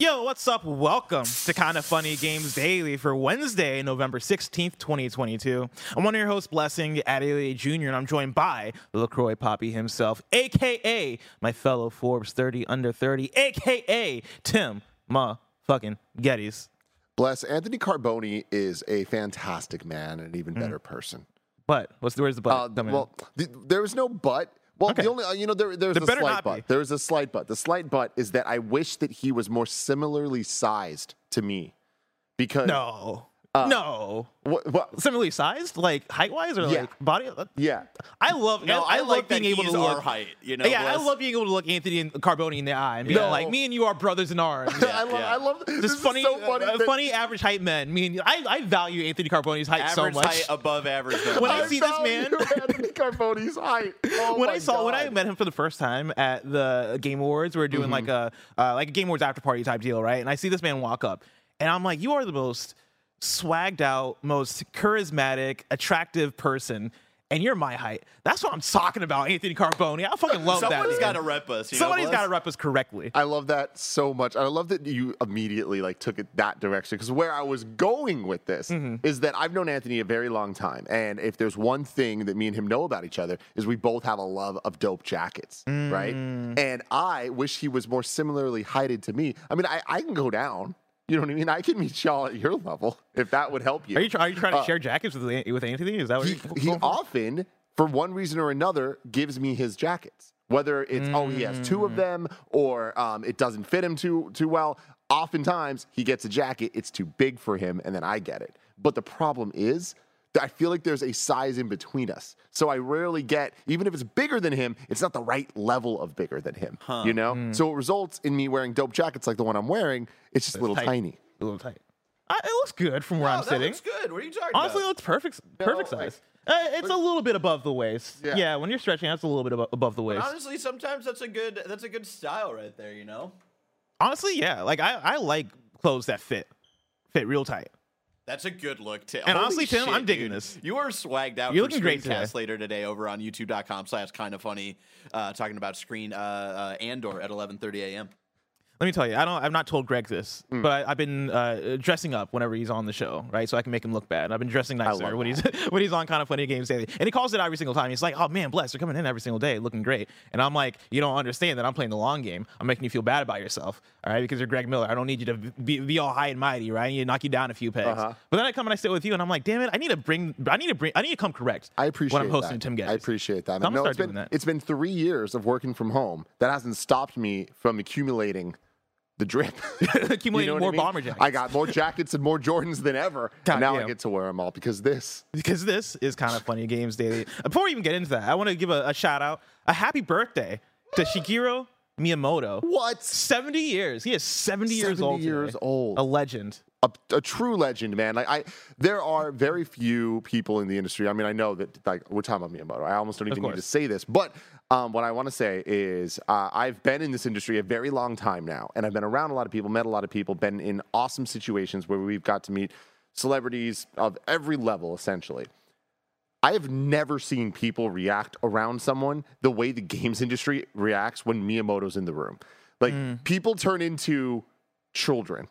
Yo, what's up? Welcome to Kind of Funny Games Daily for Wednesday, November 16th, 2022. I'm one of your hosts, Blessing Adeoye Jr., and I'm joined by LaCroix Poppy himself, aka my fellow Forbes 30 under 30, aka Tim Ma fucking Gettys. Bless Anthony Carboni is a fantastic man and an even better person. But what's the where's the but Uh, well, th- was no but. Well, Okay. the only uh, you know there, there's There a slight not be. but. There's a slight but. The slight but is that I wish that he was more similarly sized to me, because no. Uh, no. What, what, Similarly sized? Like height wise or Yeah. like body? yeah, I love No, I, I, love like being able to look our height. You know, yeah, I love being able to look Anthony and Carboni in the eye and be No. like, me and you are brothers in arms. I love yeah. I love this Just is funny, so funny. uh, funny average height men. I mean, I, I value Anthony Carboni's height average so much. height above average. though. When I I see this value man- Anthony Carboni's height. Oh when my I saw when I met him for the first time at the Game Awards, we were doing like a uh, like a Game Awards after party type deal, right? And I see this man walk up, and I'm like, you are the most swagged out, most charismatic, attractive person. And you're my height. That's what I'm talking about, Anthony Carboni. I fucking love that. Someone's dude. got to rep us. You Somebody's know, got to Bless? rep us correctly. I love that so much. I love that you immediately like took it that direction because where I was going with this Mm-hmm. is that I've known Anthony a very long time, and if there's one thing that me and him know about each other is we both have a love of dope jackets, right? Mm. And I wish he was more similarly heighted to me. I mean, I, I can go down. You know what I mean? I can meet y'all at your level if that would help you. Are you, are you trying to Uh, share jackets with with Anthony? Is that what he, you're he for? often, for one reason or another, gives me his jackets. Whether it's oh he has two Mm. of them or um, it doesn't fit him too too well. Oftentimes he gets a jacket, it's too big for him, and then I get it. But the problem is I feel like there's a size in between us. So I rarely get, even if it's bigger than him, it's not the right level of bigger than him. You know? Mm. So it results in me wearing dope jackets like the one I'm wearing. It's just a little tight. tiny. A little tight. I, it looks good from where Oh, I'm that sitting. looks good. What are you talking Honestly, it looks perfect. Perfect No, like- size. Uh, it's a little bit above the waist. Yeah. Yeah. when you're stretching, that's a little bit abo- above the waist. Honestly, sometimes that's a good that's a good style right there. You know, Honestly, yeah. Like I, I like clothes that fit, fit real tight. That's a good look. Tim. And Holy honestly, Tim, shit, I'm digging dude. this. You are swagged out. You're looking great today. Later today over on YouTube.com/slash Kind of Funny, uh, talking about Screen uh, uh, Andor at 11:30 a.m. Let me tell you, I don't. I've not told Greg this, Hmm. but I, I've been uh, dressing up whenever he's on the show, right? So I can make him look bad. I've been dressing nicer when he's when he's on kind of funny games daily, and he calls it every single time. He's like, "Oh man, bless, you're coming in every single day, looking great." And I'm like, "You don't understand that I'm playing the long game. I'm making you feel bad about yourself, all right? Because you're Greg Miller. I don't need you to be, be all high and mighty, right? I need to knock you down a few pegs." Uh-huh. But then I come and I sit with you, and I'm like, "Damn it, I need to bring, I need to bring, I need to come correct." I appreciate when I'm hosting that. Tim Gettys. I appreciate that. So I'm no, it's been, that. It's been three years of working from home. That hasn't stopped me from accumulating the drip. Accumulating You know what I more mean? bomber jackets. I got more jackets and more Jordans than ever. God now I get to wear them all because this. because this is kind of funny games daily. Before we even get into that, I want to give a, a shout out, a happy birthday to Shigeru Miyamoto. What? 70 years. He is 70, years 70 old. years today. old. A legend. A, a true legend, man. Like I, there are very few people in the industry. I mean, I know that like we're talking about Miyamoto. I almost don't even need to say this, but um, what I want to say is uh, I've been in this industry a very long time now, and I've been around a lot of people, met a lot of people, been in awesome situations where we've got to meet celebrities of every level, essentially. I have never seen people react around someone the way the games industry reacts when Miyamoto's in the room. Like hmm. people turn into children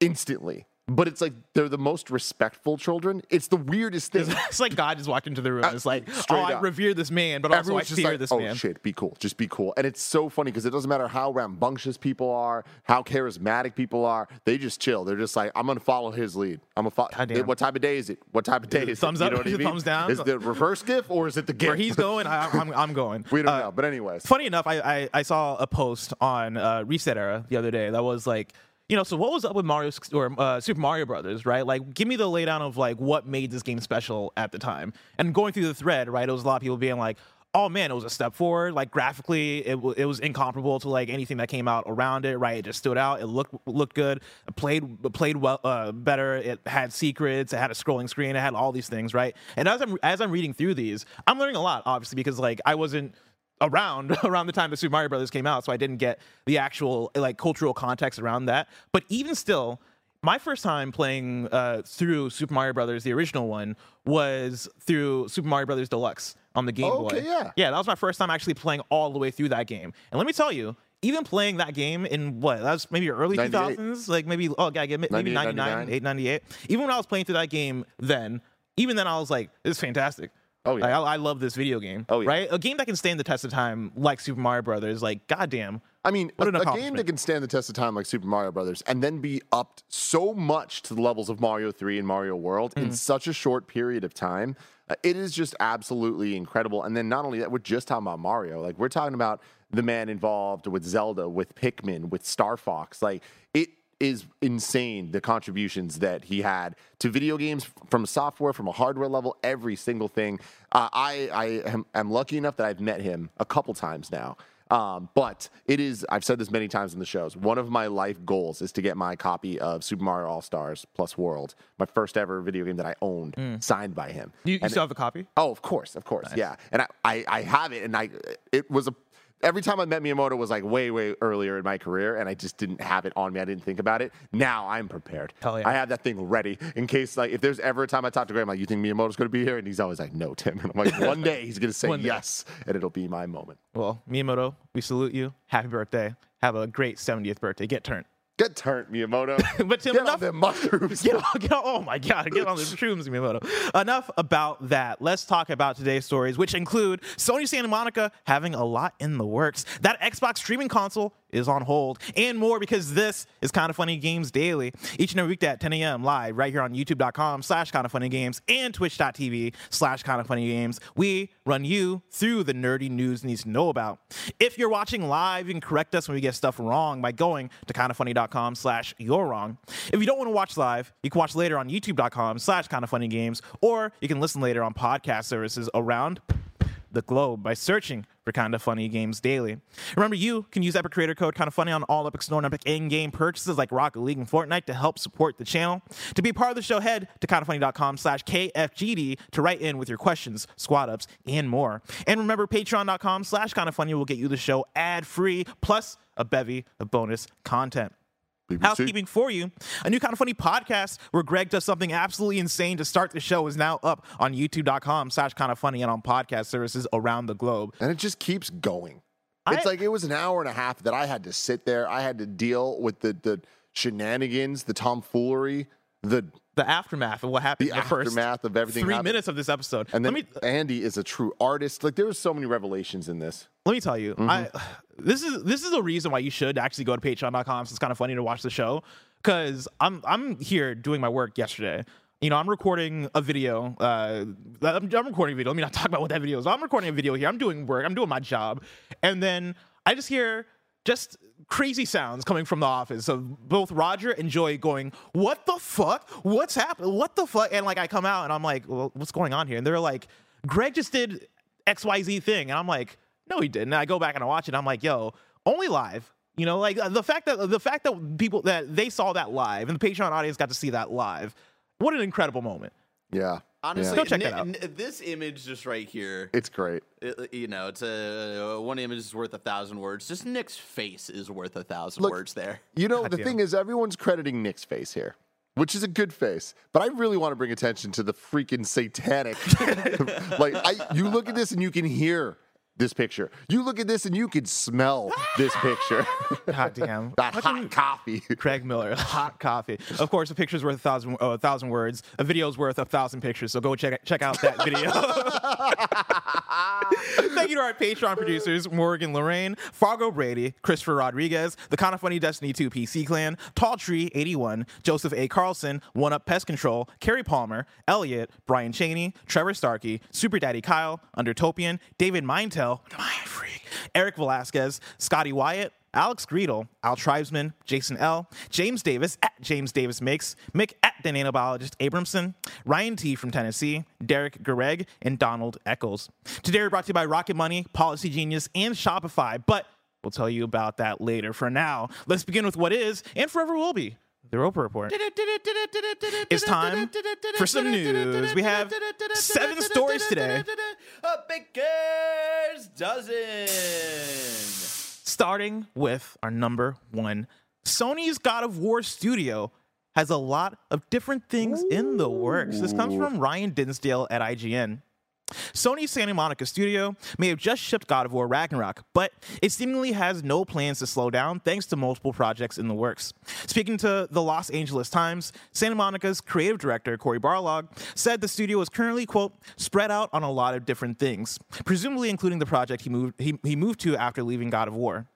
instantly. But it's like they're the most respectful children. It's the weirdest thing. It's like God just walked into the room. It's like, oh, I up. revere this man, but also I Everyone's just fear like, this oh man. shit, be cool, just be cool. And it's so funny because it doesn't matter how rambunctious people are, how charismatic people are. They just chill. They're just like, I'm gonna follow his lead. I'm gonna follow. What type of day is it? What type of day it is thumbs it? up? You know I mean? thumbs down? Is the reverse GIF or is it the GIF? Where he's going, I, I'm, I'm going. we don't Uh, know. But anyways, Funny enough, I, I, I saw a post on uh, ResetEra the other day that was like, you know, so what was up with Mario or uh, Super Mario Brothers, right? Like, give me the laydown of like what made this game special at the time. And going through the thread, right, it was a lot of people being like, "Oh man, it was a step forward. Like graphically, it, w- it was incomparable to like anything that came out around it. Right, it just stood out. It looked looked good. It played played well uh, better. It had secrets. It had a scrolling screen. It had all these things, right? And as I'm as I'm reading through these, I'm learning a lot, obviously, because like I wasn't around around the time the Super Mario Brothers came out, so I didn't get the actual like cultural context around that. But even still, my first time playing uh, through Super Mario Brothers, the original one, was through Super Mario Brothers Deluxe on the Game Oh, Boy. yeah. yeah, that was my first time actually playing all the way through that game. And let me tell you. Even playing that game in what that was maybe early 2000s, like maybe oh yeah, maybe 98, 99, 99. 8, 98. Even when I was playing through that game then, even then I was like, this is fantastic. Oh, yeah. Like, I, I love this video game. Oh, yeah. Right? A game that can stand the test of time like Super Mario Brothers. Like, goddamn. I mean, What a, a game that can stand the test of time like Super Mario Brothers and then be upped so much to the levels of Mario 3 and Mario World Mm. in such a short period of time, uh, it is just absolutely incredible. And then not only that, we're just talking about Mario. Like we're talking about the man involved with Zelda, with Pikmin, with Star Fox. Like it is insane the contributions that he had to video games from software, from a hardware level, every single thing. Uh, I I am, am lucky enough that I've met him a couple times now. Um, but it is, I've said this many times in the shows, one of my life goals is to get my copy of Super Mario All Stars Plus World, my first ever video game that I owned, signed by him. You, you still have a copy? Oh, of course, of course, yeah. And I, I, I have it, and I, it was a. Every time I met Miyamoto was like way, way earlier in my career, and I just didn't have it on me. I didn't think about it. Now I'm prepared. Hell yeah. I have that thing ready in case, like, if there's ever a time I talk to Graham, like, you think Miyamoto's going to be here, and he's always like, no, Tim. And I'm like, one day he's going to say yes, and it'll be my moment. Well, Miyamoto, we salute you. Happy birthday. Have a great 70th birthday. Get turned. Get turned, Miyamoto. But Tim, Get enough- on them mushrooms. Get on, get on, oh my God, get on the shrooms, Miyamoto. Enough about that. Let's talk about today's stories, which include Sony Santa Monica having a lot in the works, that Xbox streaming console is on hold, and more because this is Kind of Funny Games Daily. Each and every weekday at 10 a.m. live right here on youtube.com slash Kind of Funny Games and twitch.tv slash Kind of Funny Games. We run you through the nerdy news needs to know about. If you're watching live, you can correct us when we get stuff wrong by going to kindoffunny.com slash you're wrong. If you don't want to watch live, you can watch later on youtube.com slash kind of funny games, or you can listen later on podcast services around the globe by searching for Kind of Funny Games Daily. Remember, you can use Epic Creator Code Kind of Funny on all Epic Store and Epic in-game purchases like Rocket League and Fortnite to help support the channel. To be part of the show, head to kindoffunny.com slash KFGD to write in with your questions, squad ups, and more. And remember, patreon.com slash kind of funny will get you the show ad-free, plus a bevy of bonus content. BBC. Housekeeping for you. A new kind of funny podcast where Greg does something absolutely insane to start the show is now up on youtube.com slash kind of funny and on podcast services around the globe. and it just keeps going. I- It's like it was an hour and a half that I had to sit there. I had to deal with the the shenanigans, the tomfoolery, the The aftermath of what happened the the first aftermath of everything. three happened. minutes of this episode. And then me Andy is a true artist. Like there were so many revelations in this. let me tell you, Mm-hmm. I this is this is a reason why you should actually go to patreon.com. So it's kind of funny to watch the show because I'm I'm here doing my work yesterday. You know, I'm recording a video. Uh, I'm, I'm recording a video. Let me not talk about what that video is. I'm recording a video here. I'm doing work. I'm doing my job, and then I just hear just crazy sounds coming from the office of both Roger and Joey going, "What the fuck? What's happening? What the fuck?" And like I come out and I'm like, "Well, what's going on here?" And they're like, "Greg just did XYZ thing," and I'm like, "No, he didn't." And I go back and I watch it. And I'm like, "Yo, only live." You know, like uh, the fact that the fact that people that they saw that live and the Patreon audience got to see that live. What an incredible moment. Yeah. Honestly, Go check Ni- that out. n- this image just right here, It's great. it- you know, it's a uh, one image is worth a thousand words. Just Nick's face is worth a thousand Look, words there. You know, God the damn. thing is, everyone's crediting Nick's face here, which is a good face. But I really want to bring attention to the freaking satanic. like, I, you look at this and you can hear this picture. You look at this and you can smell this picture. God damn. that hot coffee. Greg Miller, hot coffee. Of course, a picture's worth a thousand, uh, a thousand words. A video's worth a thousand pictures. So go check check out that video. Thank you to our Patreon producers, Morgan Lorraine, Fargo Brady, Christopher Rodriguez, the Kind of Funny Destiny 2 PC Clan, Tall Tree 81, Joseph A. Carlson, One Up Pest Control, Carrie Palmer, Elliot, Brian Cheney, Trevor Starkey, Super Daddy Kyle, Undertopian, David Mindtell, Mind Freak, Eric Velasquez, Scotty Wyatt, Alex Greedle, Al Tribesman, Jason L, James Davis at James Davis Makes, Mick at the nanobiologist Abramson, Ryan T from Tennessee, Derek Gareg, and Donald Eccles. Today we're brought to you by Rocket Money, Policy Genius, and Shopify, but we'll tell you about that later. For now, let's begin with what is and forever will be the Roper Report. It's time for some news. We have seven stories today. A baker's dozen. starting with our number one. Sony's God of War studio has a lot of different things in the works. This comes from Ryan Dinsdale at IGN. Sony's Santa Monica studio may have just shipped God of War Ragnarok, but it seemingly has no plans to slow down thanks to multiple projects in the works. Speaking to the Los Angeles Times, Santa Monica's creative director, Cory Barlog, said the studio is currently, quote, spread out on a lot of different things, presumably including the project he moved, he, he moved to after leaving God of War.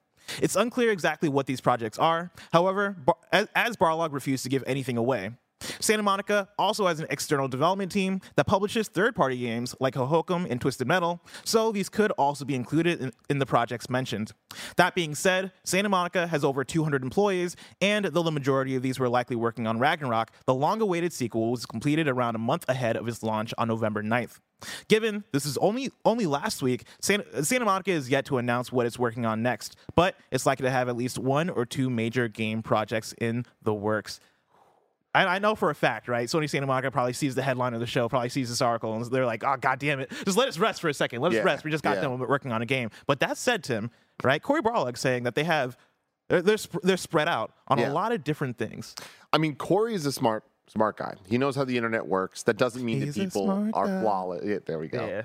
It's unclear exactly what these projects are. However, as Barlog refused to give anything away. Santa Monica also has an external development team that publishes third party games like Hohokum and Twisted Metal, so these could also be included in, in the projects mentioned. That being said, Santa Monica has over 200 employees, and though the majority of these were likely working on Ragnarok, the long awaited sequel was completed around a month ahead of its launch on November 9th. Given this is only only last week, Santa, Santa Monica is yet to announce what it's working on next, but it's likely to have at least one or two major game projects in the works. I, I know for a fact, right? Sony Santa Monica probably sees the headline of the show, probably sees this article, and they're like, "Oh, god damn it! Just let us rest for a second. Let us Yeah, rest. We just got yeah. done working on a game." But that said, Tim, right? Cory Barlog saying that they have they're they're, sp- they're spread out on Yeah. a lot of different things. I mean, Corey is a smart, smart guy. He knows how the internet works. That doesn't mean He's that people are guy. flawless. Yeah, there we go. Yeah.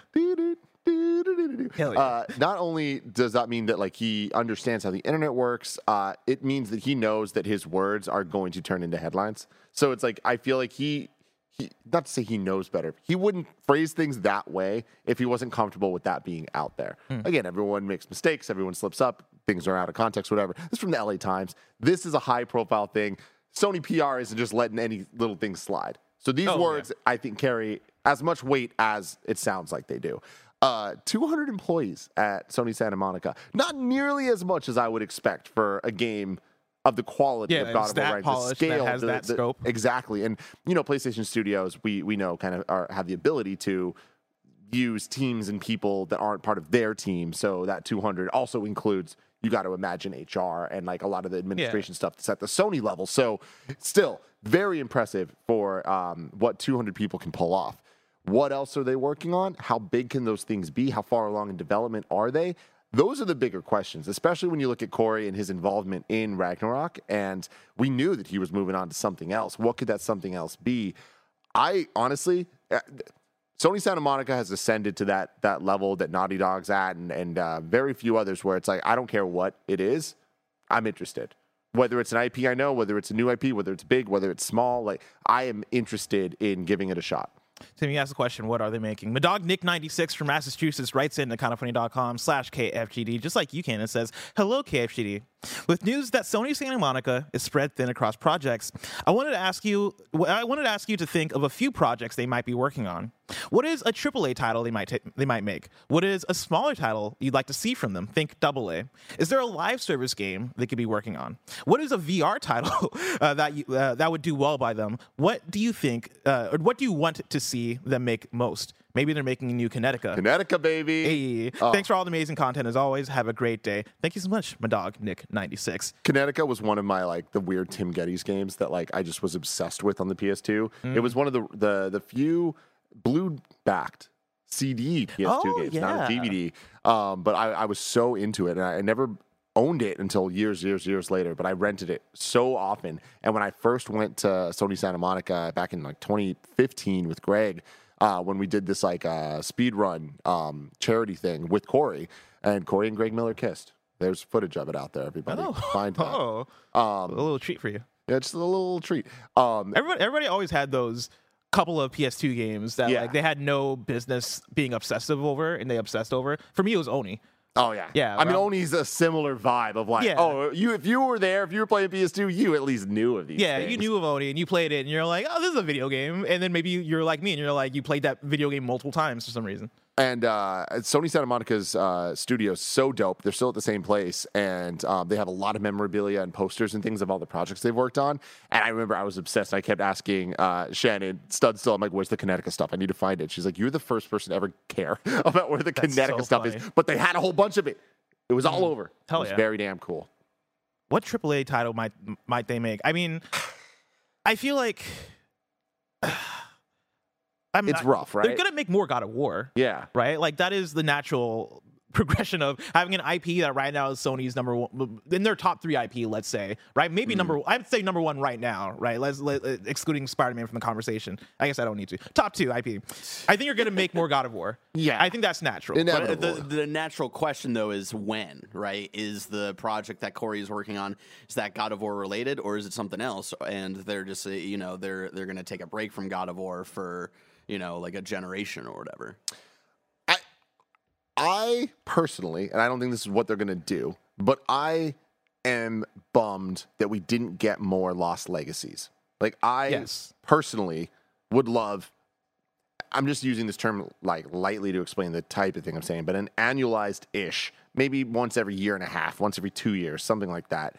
Yeah. Uh, not only does that mean that like he understands how the internet works, uh, it means that he knows that his words are going to turn into headlines. So it's like I feel like he. He, not to say he knows better. He wouldn't phrase things that way if he wasn't comfortable with that being out there. Hmm. Again, everyone makes mistakes. Everyone slips up. Things are out of context. Whatever. This is from the LA Times. This is a high-profile thing. Sony PR isn't just letting any little thing slide. So these Oh, yeah. words, I think, carry as much weight as it sounds like they do. Uh, 200 employees at Sony Santa Monica. Not nearly as much as I would expect for a game of the quality Yeah, of God of War. that Right? polished, the that scale, has the- that the- scope. Exactly. And, you know, PlayStation Studios, we, we know kind of are, have the ability to use teams and people that aren't part of their team. So that 200 also includes, you got to imagine HR and like a lot of the administration stuff that's at the Sony level. So still very impressive for um, what 200 people can pull off. What else are they working on? How big can those things be? How far along in development are they? Those are the bigger questions, especially when you look at Cory and his involvement in Ragnarok. And we knew that he was moving on to something else. What could that something else be? I honestly, uh, Sony Santa Monica has ascended to that that level that Naughty Dog's at, and and uh, very few others where it's like I don't care what it is, I'm interested. Whether it's an IP I know, whether it's a new IP, whether it's big, whether it's small, like I am interested in giving it a shot. Tim, you asked the question, what are they making? My dog Nick96 from Massachusetts writes in to kindoffunny.com slash KFGD, just like you can, and says, Hello, KFGD. With news that Sony Santa Monica is spread thin across projects, I wanted to ask you I wanted to ask you to think of a few projects they might be working on. What is a AAA title they might ta- they might make? What is a smaller title you'd like to see from them? Think AA. Is there a live service game they could be working on? What is a VR title uh, that you, uh, that would do well by them? What do you think, uh, or what do you want to see them make most? Maybe they're making a new Kinetica. Kinetica, baby. Hey, thanks for all the amazing content as always. Have a great day. Thank you so much, my dog Nick96. Kinetica was one of my like the weird Tim Gettys games that like I just was obsessed with on the PS2. Mm. It was one of the the the few blue backed CD PS2 Oh, games, not a. DVD. Um, but I, I was so into it, and I, I never owned it until years, years, years later. But I rented it so often, and when I first went to Sony Santa Monica back in like 2015 with Greg. Uh, when we did this like uh, speed run um, charity thing with Cory, and Cory and Greg Miller kissed. There's footage of it out there. Everybody, find that. Oh, Um, a little treat for you. yeah, just a little treat. Um, Everybody, everybody always had those couple of PS2 games that Yeah. like they had no business being obsessive over, and they obsessed over. For me, it was Oni. Oh yeah, Yeah, I mean, Oni's a similar vibe of like, Yeah. oh, you if you were there, if you were playing PS2, you at least knew of these. Yeah, you knew of Oni and you played it, and you're like, oh, this is a video game. And then maybe you're like me, and you're like, you played that video game multiple times for some reason. And uh, Sony Santa Monica's uh, studio is so dope. They're still at the same place, and um, they have a lot of memorabilia and posters and things of all the projects they've worked on. And I remember I was obsessed. I kept asking uh, Shannon Studstill. I'm like, "Where's the Kinetica stuff? I need to find it." She's like, "You're the first person to ever care about where the That's Kinetica so stuff is." But they had a whole bunch of it. It was all over. Hell it was yeah. very damn cool. what AAA title might might they make? I mean, I feel like I'm It's not- rough, right? They're gonna make more God of War, Yeah. right? Like that is the natural progression of having an IP that right now is Sony's number one in their top three IP, let's say, right? Maybe Mm. number I'd say number one right now, right? Let's let, uh, excluding Spider-Man from the conversation. I guess I don't need to. Top two IP. I think you're gonna make more God of War. Yeah. I think that's natural. But the, the natural question though is when, right? Is the project that Cory is working on is that God of War related, or is it something else? And they're just uh, you know they're they're gonna take a break from God of War for you know like a generation or whatever. I, I personally, and I don't think this is what they're going to do, but I am bummed that we didn't get more Lost Legacies. Like, I Yes. personally would love. I'm just using this term like lightly to explain the type of thing I'm saying, but an annualized ish, maybe once every year and a half, once every two years, something like that.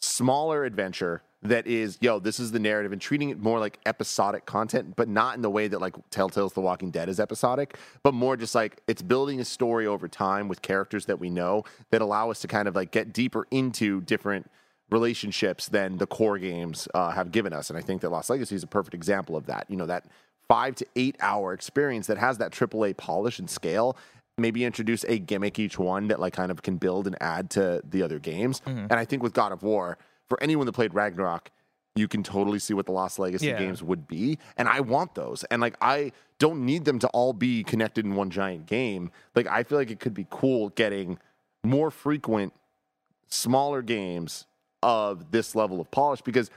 Smaller adventure that is, yo, this is the narrative and treating it more like episodic content, but not in the way that like Telltale's The Walking Dead is episodic, but more just like it's building a story over time with characters that we know that allow us to kind of like get deeper into different relationships than the core games uh, have given us. And I think that Lost Legacy is a perfect example of that. You know, that five to eight hour experience that has that AAA polish and scale. Maybe introduce a gimmick each one that like kind of can build and add to the other games. And I think with God of War, for anyone that played Ragnarok, you can totally see what the Lost Legacy Yeah. games would be. And I want those. And like I don't need them to all be connected in one giant game. Like I feel like it could be cool getting more frequent smaller games of this level of polish because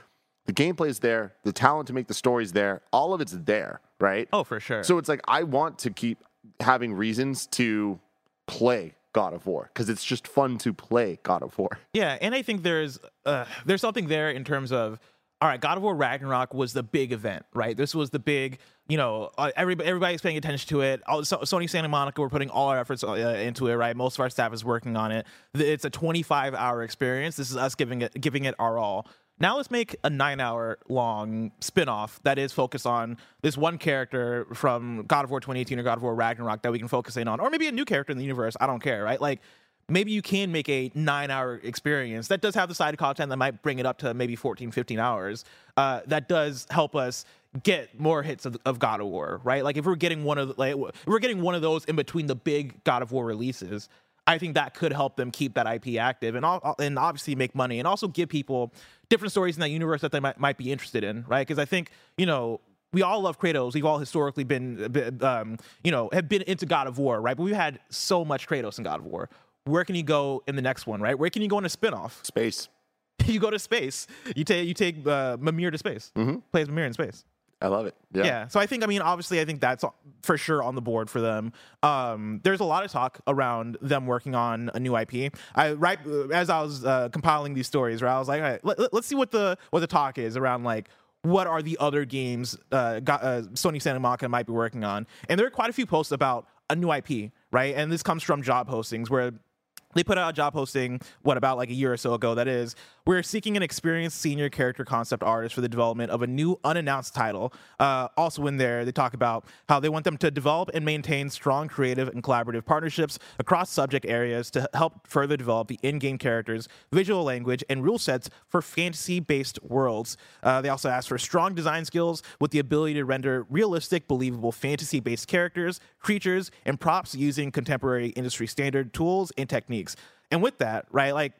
the gameplay is there, the talent to make the stories there, all of it's there, right? Oh, for sure. So it's like I want to keep having reasons to play God of War because it's just fun to play God of War. Yeah, and I think there's uh, there's something there in terms of all right, God of War Ragnarok was the big event, right? This was the big, you know, uh, everybody, everybody's paying attention to it. All, so, Sony Santa Monica, we're putting all our efforts uh, into it, right? Most of our staff is working on it. It's a 25 hour experience. This is us giving it giving it our all. Now let's make a nine hour long spin-off that is focused on this one character from God of War 2018 or God of War Ragnarok that we can focus in on, or maybe a new character in the universe. I don't care, right? Like maybe you can make a nine hour experience that does have the side content that might bring it up to maybe 14 15 hours uh, that does help us get more hits of, of god of war right like if we're getting one of like if we're getting one of those in between the big god of war releases i think that could help them keep that ip active and all, and obviously make money and also give people different stories in that universe that they might, might be interested in right because i think you know we all love Kratos. We've all historically been, been, um, you know, have been into God of War, right? But we've had so much Kratos in God of War. Where can you go in the next one, right? Where can you go in a spinoff? Space. you go to space. You take you take uh, Mimir to space. Mm-hmm. Plays Mimir in space. I love it. Yeah. Yeah. So I think, I mean, obviously, I think that's for sure on the board for them. Um, there's a lot of talk around them working on a new IP. I right as I was uh, compiling these stories, right, I was like, all right, let, us see what the what the talk is around like. What are the other games uh, got, uh, Sony Santa Monica might be working on? And there are quite a few posts about a new IP, right? And this comes from job postings where they put out a job posting what about like a year or so ago that is we're seeking an experienced senior character concept artist for the development of a new unannounced title. Uh, also in there they talk about how they want them to develop and maintain strong creative and collaborative partnerships across subject areas to help further develop the in-game characters visual language and rule sets for fantasy-based worlds. Uh, they also ask for strong design skills with the ability to render realistic believable fantasy-based characters creatures and props using contemporary industry standard tools and techniques and with that, right, like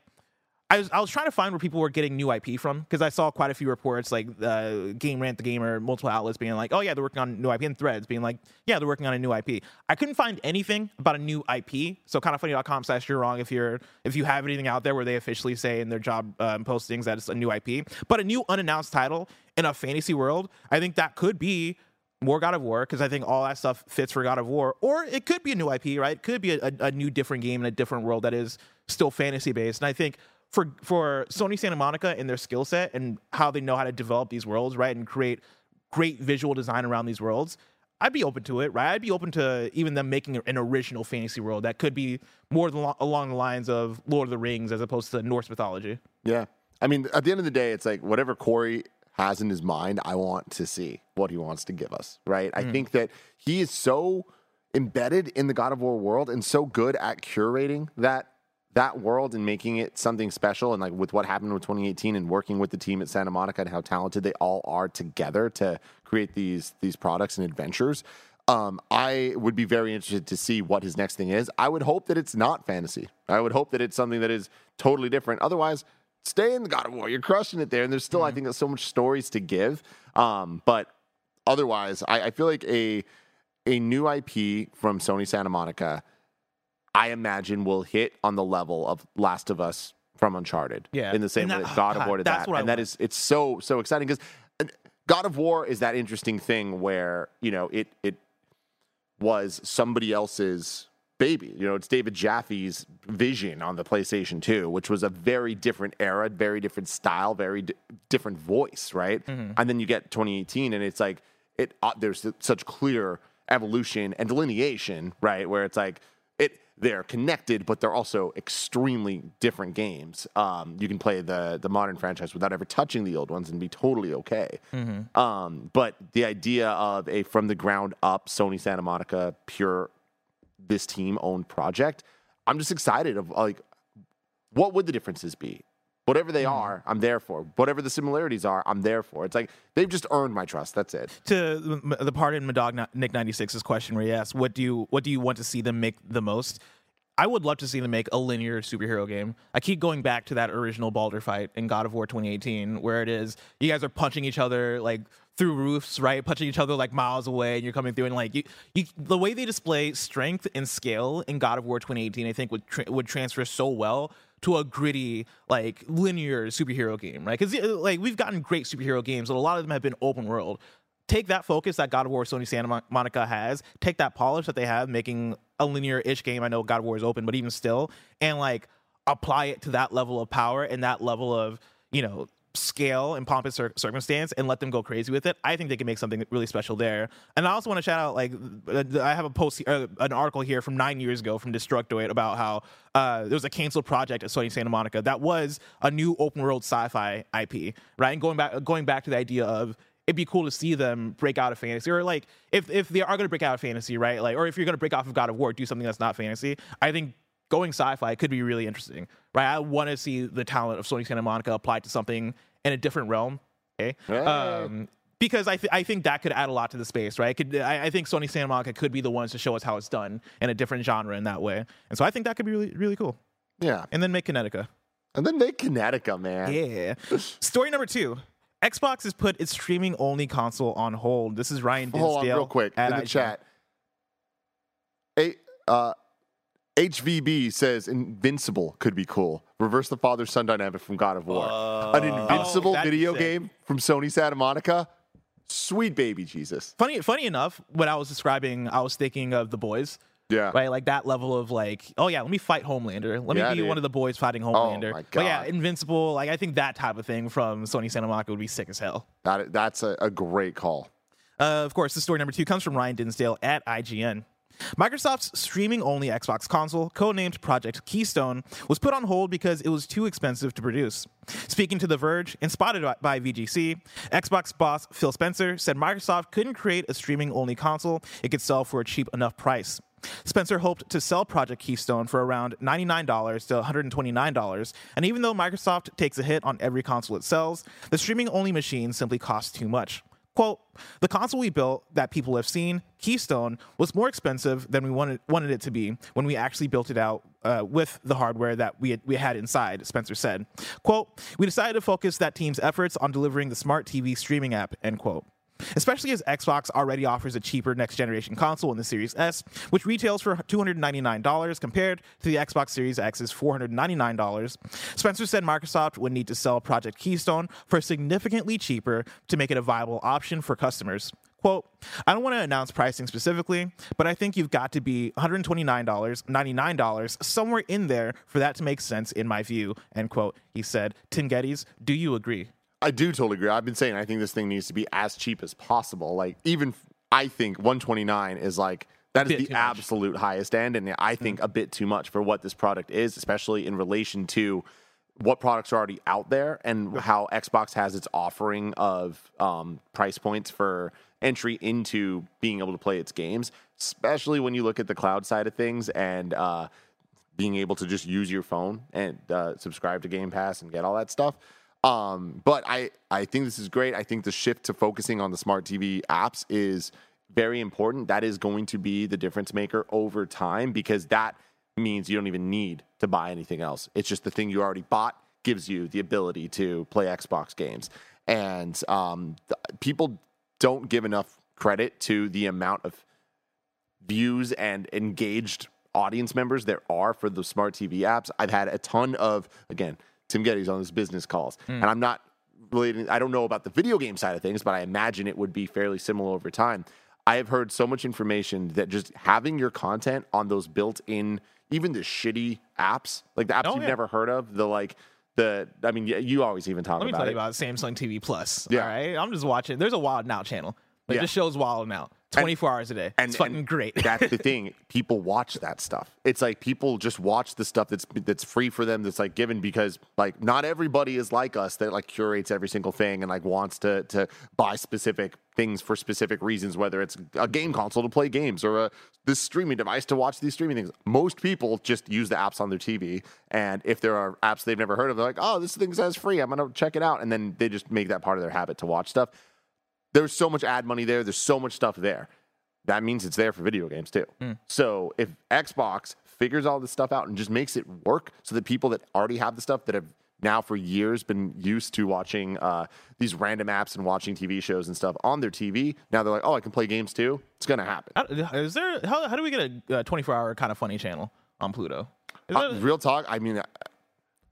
I was, I was trying to find where people were getting new IP from because I saw quite a few reports like uh, Game Rant, the Gamer, multiple outlets being like, oh yeah, they're working on new IP, and Threads being like, yeah, they're working on a new IP. I couldn't find anything about a new IP. So kindoffunny.com slash you're wrong if you're if you have anything out there where they officially say in their job um, postings that it's a new IP, but a new unannounced title in a fantasy world, I think that could be more God of War because I think all that stuff fits for God of War, or it could be a new IP, right? It could be a, a, new different game in a different world that is still fantasy based. And I think for for Sony Santa Monica and their skill set and how they know how to develop these worlds, right, and create great visual design around these worlds, I'd be open to it, right? I'd be open to even them making an original fantasy world that could be more than, along the lines of Lord of the Rings as opposed to Norse mythology. Yeah. I mean, at the end of the day, it's like whatever Cory has in his mind, I want to see what he wants to give us, right? I think that he is so embedded in the God of War world and so good at curating that that world and making it something special and like with what happened with 2018 and working with the team at Santa Monica and how talented they all are together to create these these products and adventures. Um, I would be very interested to see what his next thing is. I would hope that it's not fantasy. I would hope that it's something that is totally different. Otherwise, stay in the God of War. You're crushing it there, and there's still, I think, there's so much stories to give. Um, but otherwise, I, I feel like a a new IP from Sony Santa Monica, I imagine, will hit on the level of Last of Us from Uncharted. Yeah. in the same And way that- that God of War did that, I and that want. is it's so so exciting because God of War is that interesting thing where you know it it was somebody else's baby. You know, it's David Jaffe's vision on the PlayStation 2, which was a very different era, very different style, very di- different voice, right? Mm-hmm. And then you get 2018 and it's like it uh, there's such clear evolution and delineation, right? Where it's like it they're connected, but they're also extremely different games. Um, you can play the the modern franchise without ever touching the old ones and be totally okay. Um, but the idea of a from the ground up Sony Santa Monica pure this team owned project, I'm just excited of like what would the differences be? Whatever they hmm. are, I'm there for. Whatever the similarities are, I'm there for. It's like they've just earned my trust. That's it. to the, the part in Madog Nick 96's question where he asked, "What do you what do you want to see them make the most?" I would love to see them make a linear superhero game. I keep going back to that original Baldur fight in God of War 2018, where it is you guys are punching each other like through roofs, right? Punching each other like miles away, and you're coming through, and like you, you the way they display strength and scale in God of War 2018, I think would tra- would transfer so well to a gritty like linear superhero game, right? Because uh, like we've gotten great superhero games, but a lot of them have been open world take that focus that God of War Sony Santa Monica has, take that polish that they have, making a linear-ish game. I know God of War is open, but even still, and like apply it to that level of power and that level of you know scale and pompous cir- circumstance and let them go crazy with it. I think they can make something really special there. And I also want to shout out like uh, I have a post, uh, an article here from nine years ago from Destructoid about how uh, there was a canceled project at Sony Santa Monica that was a new open world sci-fi IP, right? And going back going back to the idea of it'd be cool to see them break out of fantasy or like if if they are going to break out of fantasy right like or if you're going to break off of god of war do something that's not fantasy i think going sci-fi could be really interesting right i want to see the talent of sony santa monica applied to something in a different realm okay Hey. um because I, th- I think that could add a lot to the space, right? Could I, I think Sony Santa Monica could be the ones to show us how it's done in a different genre in that way, and so I think that could be really really cool. Yeah. And then make Kinetica. And then make Kinetica, man. Yeah. Story number two. Xbox has put its streaming only console on hold. This is Ryan Dinsdale. Hold on, real quick in the chat. A, uh, HVB says Invincible could be cool. Reverse the father son dynamic from God of War. An Invincible Oh, video game from Sony Santa Monica. Sweet baby Jesus. Funny, funny enough, when I was describing, I was thinking of the boys, Yeah. right? Like that level of like, oh yeah, let me fight Homelander. Let Yeah, me be dude. one of the boys fighting Homelander. my But yeah, Invincible. Like I think that type of thing from Sony Santa Monica would be sick as hell. That, that's a, a great call. Uh, of course, the story number two comes from Ryan Dinsdale at IGN. Microsoft's streaming only Xbox console, codenamed Project Keystone, was put on hold because it was too expensive to produce. Speaking to The Verge and spotted by VGC, Xbox boss Phil Spencer said Microsoft couldn't create a streaming only console it could sell for a cheap enough price. Spencer hoped to sell Project Keystone for around $99 to $129, and even though Microsoft takes a hit on every console it sells, the streaming only machine simply costs too much. Quote, the console we built that people have seen, Keystone, was more expensive than we wanted, wanted it to be when we actually built it out uh, with the hardware that we had, we had inside, Spencer said. Quote, we decided to focus that team's efforts on delivering the smart TV streaming app, end quote. Especially as Xbox already offers a cheaper next generation console in the Series S, which retails for $299 compared to the Xbox Series X's $499. Spencer said Microsoft would need to sell Project Keystone for significantly cheaper to make it a viable option for customers. Quote, I don't want to announce pricing specifically, but I think you've got to be $129, $99, somewhere in there for that to make sense in my view, end quote. He said, Tim Gettys, do you agree? I do totally agree. I've been saying I think this thing needs to be as cheap as possible. Like even I think 129 is like that is the too much. absolute highest end, and I think a bit too much for what this product is, especially in relation to what products are already out there and how Xbox has its offering of um, price points for entry into being able to play its games, especially when you look at the cloud side of things and uh, being able to just use your phone and uh, subscribe to Game Pass and get all that stuff. Um, but I, I think this is great. I think the shift to focusing on the smart TV apps is very important. That is going to be the difference maker over time because that means you don't even need to buy anything else. It's just the thing you already bought gives you the ability to play Xbox games. And um, th- people don't give enough credit to the amount of views and engaged audience members there are for the smart TV apps. I've had a ton of again, Tim Gettys on his business calls, hmm. and I'm not relating. I don't know about the video game side of things, but I imagine it would be fairly similar over time. I have heard so much information that just having your content on those built-in, even the shitty apps, like the apps Oh, you've yeah. never heard of, the like the. I mean, you always even talk about it. Let me tell it. you about Samsung TV Plus. Yeah. All right. I'm just watching. There's a Wild Now channel. Like Yeah. this show's Wild Now. 24 hours a day. and- it's fucking and great. that's the thing. People watch that stuff. It's like people just watch the stuff that's that's free for them. That's like given because like not everybody is like us that like curates every single thing and like wants to to buy specific things for specific reasons. Whether it's a game console to play games or a this streaming device to watch these streaming things. Most people just use the apps on their TV, and if there are apps they've never heard of, they're like, oh, this thing says free. I'm gonna check it out, and then they just make that part of their habit to watch stuff there's so much ad money there. There's so much stuff there. That means it's there for video games too. So if Xbox figures all this stuff out and just makes it work so that people that already have the stuff that have now for years been used to watching uh, these random apps and watching TV shows and stuff on their TV, now they're like, oh, I can play games too. It's going to happen. How- Is there how, how do we get a 24 hour kind of funny channel on Pluto? Uh, real talk. I mean,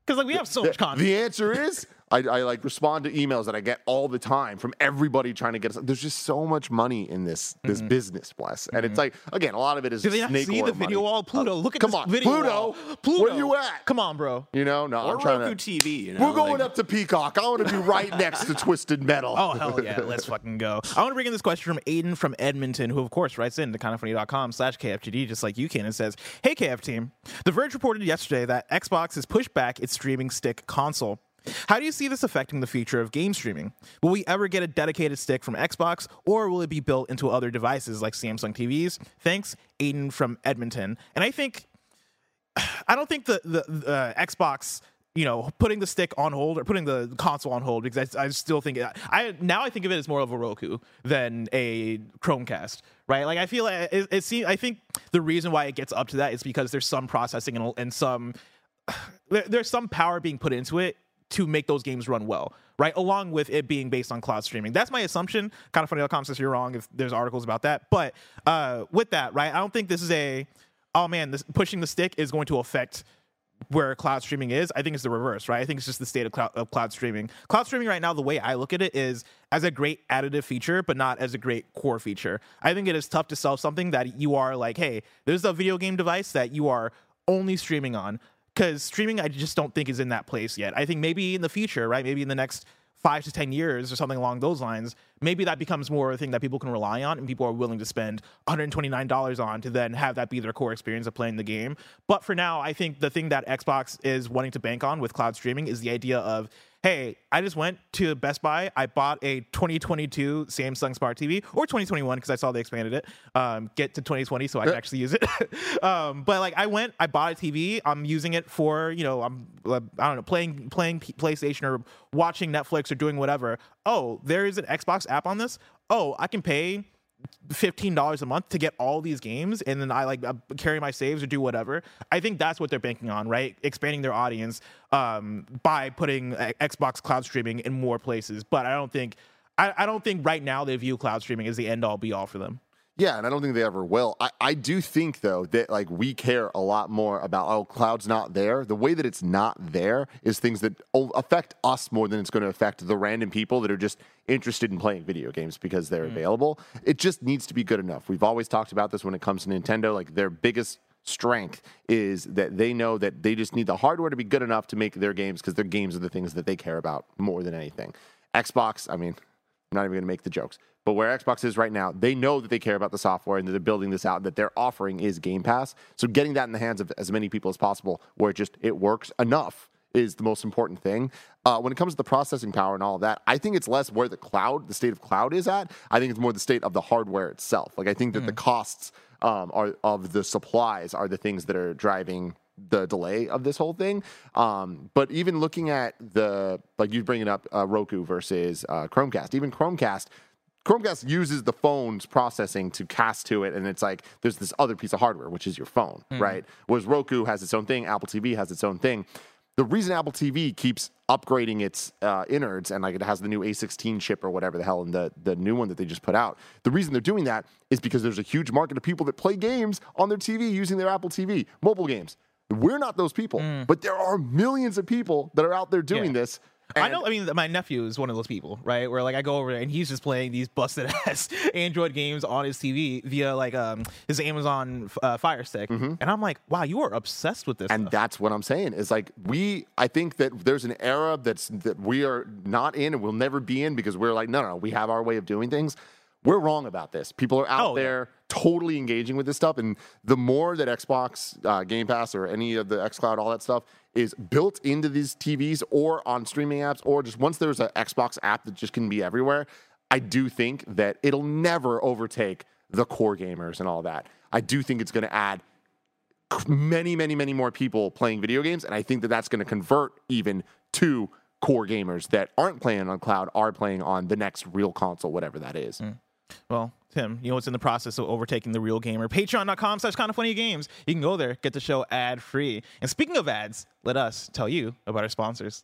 Because like we have so the, much content. the answer is I, I like respond to emails that I get all the time from everybody trying to get us. There's just so much money in this this business, bless, and it's like again, a lot of it is Mm-hmm. Do they not see the video money. wall? Pluto, look at come this on, video Pluto, wall. Pluto, where you at? Come on, bro. You know, no, Or I'm trying Roku to. TV. You know, We're going like- up to Peacock. I want to be right next to Twisted Metal. Oh hell yeah, let's fucking go. I want to bring in this question from Aiden from Edmonton, who of course writes in to kindoffunny.com slash KFGD, just like you can, and says, Hey KF team, The Verge reported yesterday that Xbox has pushed back its streaming stick console. How do you see this affecting the future of game streaming? Will we ever get a dedicated stick from Xbox, or will it be built into other devices like Samsung TVs? Thanks, Aiden from Edmonton. And I think I don't think the the, the uh, Xbox, you know, putting the stick on hold or putting the console on hold because I, I still think I now I think of it as more of a Roku than a Chromecast, right? Like I feel like it, it seems I think the reason why it gets up to that is because there's some processing and, and some there, there's some power being put into it to make those games run well, right? Along with it being based on cloud streaming. That's my assumption. Kind of funny funny.com says you're wrong if there's articles about that. But uh, with that, right, I don't think this is a, oh man, this pushing the stick is going to affect where cloud streaming is. I think it's the reverse, right? I think it's just the state of cloud, of cloud streaming. Cloud streaming right now, the way I look at it is as a great additive feature, but not as a great core feature. I think it is tough to sell something that you are like, hey, there's a video game device that you are only streaming on because streaming i just don't think is in that place yet. I think maybe in the future right maybe in the next five to ten years or something along those lines maybe that becomes more a thing that people can rely on and people are willing to spend $129 on to then have that be their core experience of playing the game. But for now i think the thing that xbox is wanting to bank on with cloud streaming is the idea of hey i just went to best buy. I bought a 2022 samsung smart tv or 2021 because i saw they expanded it um, get to 2020 so i can actually use it. Um, but like i went i bought a tv i'm using it for you know i'm uh, i don't know playing playing playstation or watching netflix or doing whatever. Oh there is an xbox app on this? Oh i can pay $15 a month to get all these games and then I like uh, carry my saves or do whatever. I think that's what they're banking on, right? Expanding their audience um, by putting uh, Xbox cloud streaming in more places. But I don't think I, I don't think right now they view cloud streaming as the end all be all for them. Yeah, and I don't think they ever will. I, I do think though that like we care a lot more about oh cloud's not there. The way that it's not there is things that affect us more than it's going to affect the random people that are just interested in playing video games because they're mm. available. It just needs to be good enough. We've always talked about this when it comes to Nintendo. Like their biggest strength is that they know that they just need the hardware to be good enough to make their games because their games are the things that they care about more than anything. Xbox, I mean, I'm not even going to make the jokes. But where Xbox is right now, they know that they care about the software and that they're building this out, and that their offering is Game Pass. So getting that in the hands of as many people as possible, where it just it works enough, is the most important thing. Uh, when it comes to the processing power and all of that, I think it's less where the cloud, the state of cloud is at. I think it's more the state of the hardware itself. Like I think that the costs um, are of the supplies are the things that are driving the delay of this whole thing. Um, but even looking at the like you bringing up uh, Roku versus uh, Chromecast, even Chromecast. Chromecast uses the phone's processing to cast to it, and it's like there's this other piece of hardware, which is your phone, right? Whereas Roku has its own thing, Apple TV has its own thing. The reason Apple TV keeps upgrading its uh, innards and like it has the new A16 chip or whatever the hell, and the the new one that they just put out, the reason they're doing that is because there's a huge market of people that play games on their TV using their Apple TV, mobile games. We're not those people, but there are millions of people that are out there doing Yeah. this. I know. I mean, my nephew is one of those people, right? Where like I go over there and he's just playing these busted ass Android games on his TV via like um his Amazon uh, Fire Stick, and I'm like, wow, you are obsessed with this. Mm-hmm. And stuff. that's what I'm saying is like we I think that there's an era that's that we are not in and we'll never be in because we're like no no, no we have our way of doing things. We're wrong about this. People are out Oh, yeah. Totally engaging with this stuff, and the more that Xbox uh, Game Pass or any of the XCloud, all that stuff is built into these TVs or on streaming apps, or just once there's an Xbox app that just can be everywhere, I do think that it'll never overtake the core gamers and all that. I do think it's going to add many, many, many more people playing video games. And I think that that's going to convert even to core gamers that aren't playing on cloud, are playing on the next real console, whatever that is. Well, Tim, you know it's in the process of overtaking the real gamer? Patreon.com slash kind of funny games. You can go there, get the show ad free. And speaking of ads, let us tell you about our sponsors.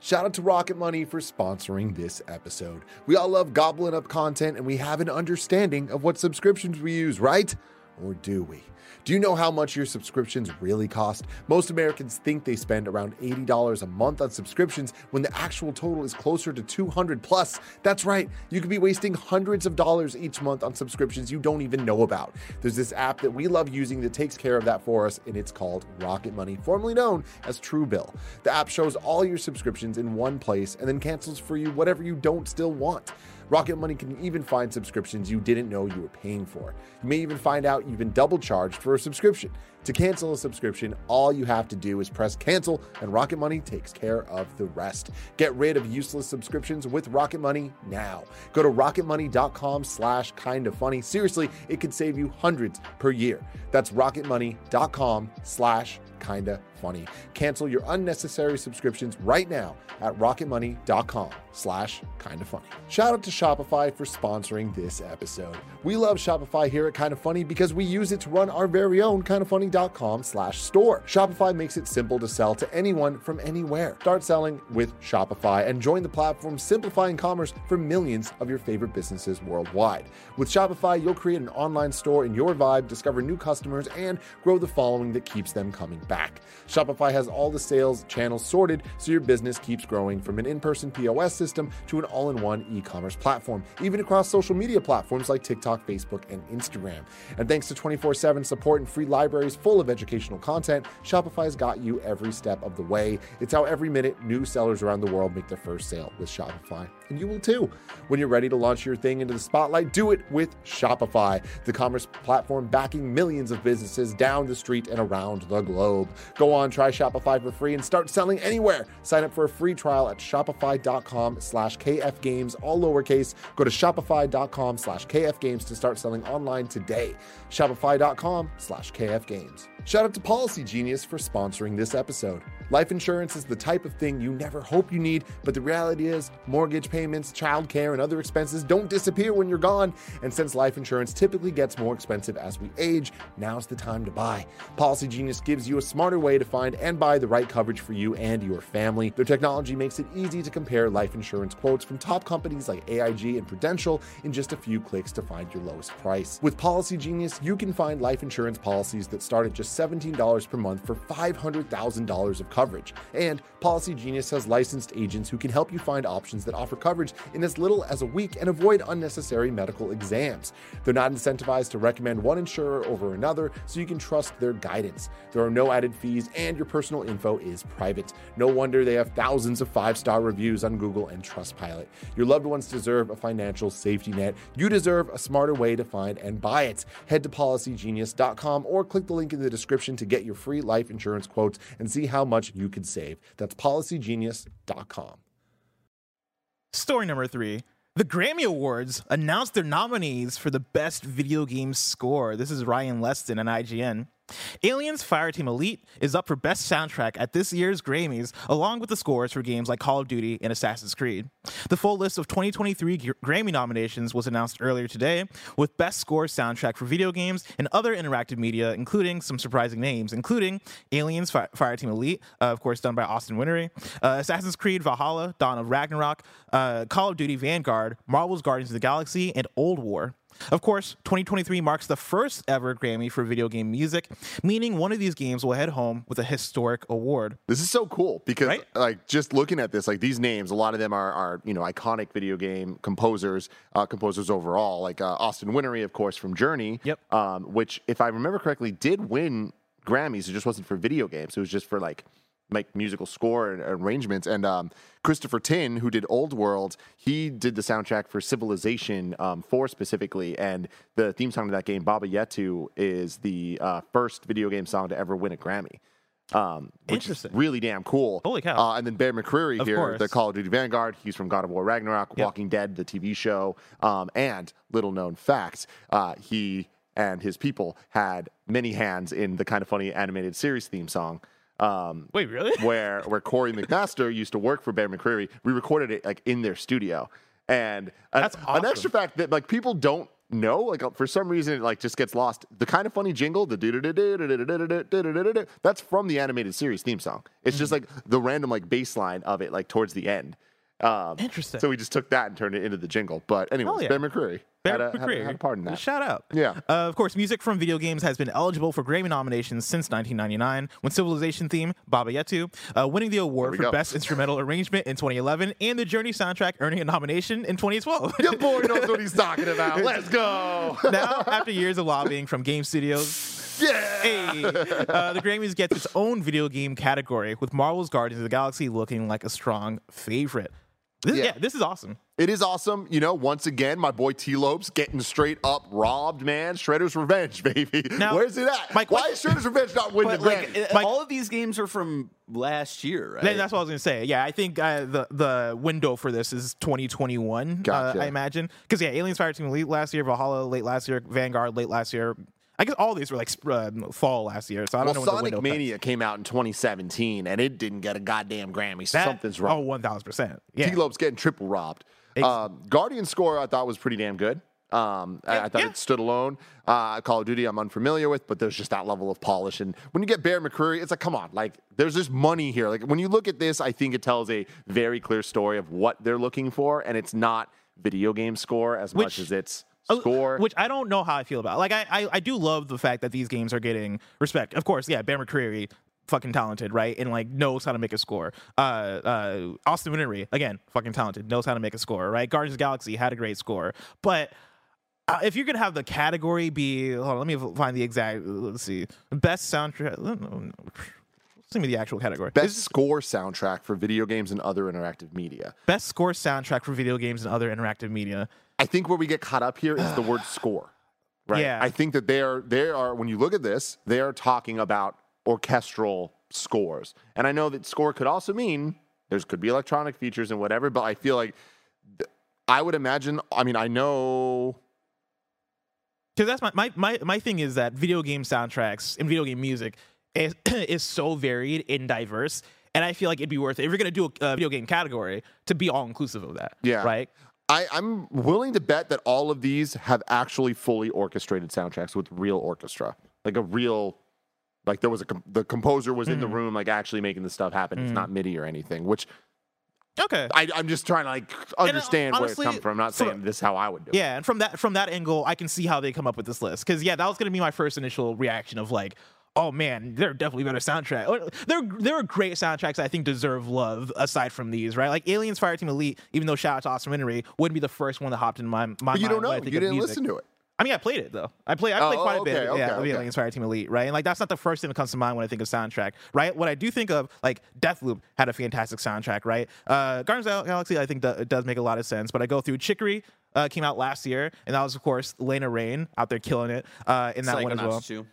Shout out to Rocket Money for sponsoring this episode. We all love gobbling up content and we have an understanding of what subscriptions we use, right? Or do we? Do you know how much your subscriptions really cost? Most Americans think they spend around $80 a month on subscriptions when the actual total is closer to 200 plus. That's right. You could be wasting hundreds of dollars each month on subscriptions you don't even know about. There's this app that we love using that takes care of that for us and it's called Rocket Money, formerly known as Truebill. The app shows all your subscriptions in one place and then cancels for you whatever you don't still want. Rocket Money can even find subscriptions you didn't know you were paying for. You may even find out you've been double charged for a subscription. To cancel a subscription, all you have to do is press cancel, and Rocket Money takes care of the rest. Get rid of useless subscriptions with Rocket Money now. Go to rocketmoney.com slash kind of funny. Seriously, it could save you hundreds per year. That's rocketmoney.com slash kinda funny. Cancel your unnecessary subscriptions right now at rocketmoney.com slash kinda funny. Shout out to Shopify for sponsoring this episode. We love Shopify here at Kinda Funny because we use it to run our very own kindafunny.com slash store. Shopify makes it simple to sell to anyone from anywhere. Start selling with Shopify and join the platform simplifying commerce for millions of your favorite businesses worldwide. With Shopify, you'll create an online store in your vibe, discover new customers, and grow the following that keeps them coming back. Shopify has all the sales channels sorted so your business keeps growing from an in person POS system to an all in one e commerce platform, even across social media platforms like TikTok, Facebook, and Instagram. And thanks to 24 7 support and free libraries full of educational content, Shopify's got you every step of the way. It's how every minute new sellers around the world make their first sale with Shopify. And you will too. When you're ready to launch your thing into the spotlight, do it with Shopify, the commerce platform backing millions of businesses down the street and around the globe. Go on, try Shopify for free and start selling anywhere. Sign up for a free trial at shopify.com slash kfgames, all lowercase. Go to shopify.com slash kfgames to start selling online today. Shopify.com slash kfgames. Shout out to Policy Genius for sponsoring this episode. Life insurance is the type of thing you never hope you need, but the reality is mortgage payments, childcare, and other expenses don't disappear when you're gone. And since life insurance typically gets more expensive as we age, now's the time to buy. Policy Genius gives you a smarter way to find and buy the right coverage for you and your family. Their technology makes it easy to compare life insurance quotes from top companies like AIG and Prudential in just a few clicks to find your lowest price. With Policy Genius, you can find life insurance policies that start at just $17 per month for $500,000 of coverage. And Policy Genius has licensed agents who can help you find options that offer coverage in as little as a week and avoid unnecessary medical exams. They're not incentivized to recommend one insurer over another, so you can trust their guidance. There are no added fees, and your personal info is private. No wonder they have thousands of five star reviews on Google and Trustpilot. Your loved ones deserve a financial safety net. You deserve a smarter way to find and buy it. Head to policygenius.com or click the link in the description to get your free life insurance quotes and see how much you could save. That's policygenius.com. Story number three. The Grammy Awards announced their nominees for the Best Video Game Score. This is Ryan Leston and IGN. Aliens Fireteam Elite is up for Best Soundtrack at this year's Grammys, along with the scores for games like Call of Duty and Assassin's Creed. The full list of 2023 Grammy nominations was announced earlier today, with Best Score Soundtrack for video games and other interactive media, including some surprising names, including Aliens Fi- Fireteam Elite, uh, of course, done by Austin Wintory, uh, Assassin's Creed Valhalla, Dawn of Ragnarok, uh, Call of Duty Vanguard, Marvel's Guardians of the Galaxy, and Old World. Of course, 2023 marks the first ever Grammy for video game music, meaning one of these games will head home with a historic award. This is so cool because, Right? like, just looking at this, like these names, a lot of them are, are you know, iconic video game composers, uh, composers overall. Like uh, Austin Wintory, of course, from Journey. Yep. Um, which, if I remember correctly, did win Grammys. It just wasn't for video games. It was just for like like musical score and arrangements. And um, Christopher Tin, who did Old World, he did the soundtrack for Civilization um, 4 specifically. And the theme song to that game, Baba Yetu, is the uh, first video game song to ever win a Grammy. Um, which Interesting. is really damn cool. Holy cow. Uh, and then Bear McCreary Of here, course. the Call of Duty Vanguard. He's from God of War Ragnarok, Yep. Walking Dead, the TV show. Um, and little known fact, uh, he and his people had many hands in the kind of funny animated series theme song. Um, Wait, really? where where Corey McMaster used to work for Bear McCreary. We recorded it like in their studio, and an, That's an awesome. extra fact that like people don't know, like uh, for some reason it like just gets lost. The kind of funny jingle, the do-do-do-do-do-do-do-do-do-do-do, that's from the animated series theme song. It's just like the random like bass line of it, like towards the end. Um, Interesting. So we just took that and turned it into the jingle. But anyways, yeah. Bear McCreary Bear had, a, had, a, McCreary. had part that. Shout out. Yeah. Uh, of course, music from video games has been eligible for Grammy nominations since 1999, when Civilization theme, Baba Yetu, uh, winning the award for go. Best Instrumental Arrangement in 2011, and the Journey soundtrack earning a nomination in 2012. Your boy knows what he's talking about. Let's go. now, after years of lobbying from game studios, yeah. hey, uh, the Grammys gets its own video game category, with Marvel's Guardians of the Galaxy looking like a strong favorite. This, Yeah. yeah, this is awesome. It is awesome. You know, once again, my boy Tee Lopes getting straight up robbed, man. Shredder's Revenge, baby. Now, Where's it at? Mike, Why is Shredder's Revenge not winning the like, Grammy? uh, Mike- all of these games are from last year, right? That's what I was gonna say. Yeah, I think uh, the the window for this is 2021. Gotcha. Uh, I imagine because yeah, Aliens Fireteam late last year, Valhalla late last year, Vanguard late last year. I guess all these were like uh, fall last year, so I don't Well, know what the Sonic window. Mania came out in 2017 and it didn't get a goddamn Grammy. So That- something's wrong. Oh, one thousand percent. Yeah. Tee Lopes getting triple robbed. Ex- Um, Guardian score I thought was pretty damn good. Um, I, I thought yeah. it stood alone. Uh, Call of Duty I'm unfamiliar with, but there's just that level of polish. And when you get Bear McCreary, it's like, come on, like there's this money here. Like when you look at this, I think it tells a very clear story of what they're looking for, and it's not video game score as much as it's score. Which I don't know how I feel about. Like I, I, I do love the fact that these games are getting respect. Of course, yeah, Bear McCreary, fucking talented, right? And like knows how to make a score. Uh, uh, Austin Wintory, again, fucking talented, knows how to make a score, right? Guardians of the Galaxy had a great score, but. Uh, if you're gonna have the category be, hold on, let me find the exact. Let's see, best soundtrack. Send me the actual category. Best score soundtrack for video games and other interactive media. Best score soundtrack for video games and other interactive media. I think where we get caught up here is the word score. Right. Yeah. I think that they are they are when you look at this, they are talking about orchestral scores. And I know that score could also mean there's could be electronic features and whatever, but I feel like th- I would imagine I mean I know because that's my, my my my thing is that video game soundtracks and video game music is is so varied and diverse and i feel like it'd be worth it if you're gonna do a, a video game category to be all inclusive of that Yeah. right I, I'm willing to bet that all of these have actually fully orchestrated soundtracks with real orchestra, like a real, like there was a com- the composer was in the Mm-hmm. room, like actually making the stuff happen. It's not MIDI or anything. Which okay I, I'm just trying to like understand honestly, where it's come from. I'm not so- saying this is how I would do it. yeah and from that from that angle i can see how they come up with this list because yeah that was gonna be my first initial reaction of like oh man, they're definitely better soundtrack. Or, There, there are great soundtracks I think deserve love aside from these, right? Like Aliens Fireteam Elite, even though shout out to Austin Wintory, wouldn't be the first one that hopped in my, my But you mind don't know. I You think of didn't music. listen to it. I mean, I played it though. I play. I Oh, played quite a okay, bit. okay, yeah, of okay. Aliens Fireteam Elite, right? And like that's not the first thing that comes to mind when I think of soundtrack, right? What I do think of, like Deathloop had a fantastic soundtrack, right? Uh, Guardians of the Galaxy, I think that it does make a lot of sense. But I go through Chicory. Uh, came out last year, and that was of course Lena Raine out there killing it uh, in that one as well. Too.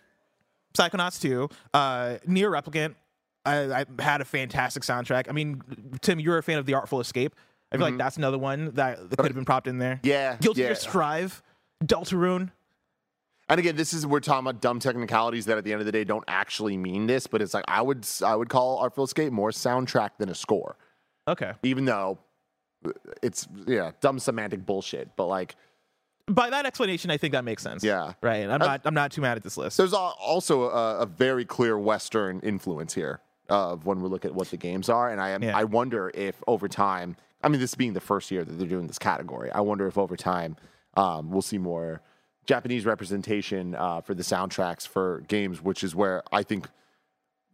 Psychonauts 2, uh, NieR Replicant. I, I had a fantastic soundtrack. I mean, Tim, you're a fan of The Artful Escape. I feel like that's another one that could have been propped in there. Mm-hmm. Yeah, Guilty yeah. Gear Strive, Deltarune. And again, this is we're talking about dumb technicalities that at the end of the day don't actually mean this, but it's like I would I would call Artful Escape more soundtrack than a score, Okay. even though it's yeah dumb semantic bullshit. But like By that explanation, I think that makes sense. Yeah. Right. I'm not. I'm not too mad at this list. there's also a, a very clear Western influence here of when we look at what the games are, and I am Yeah. I wonder if over time, I mean, this being the first year that they're doing this category, I wonder if over time um, we'll see more Japanese representation uh, for the soundtracks for games, which is where I think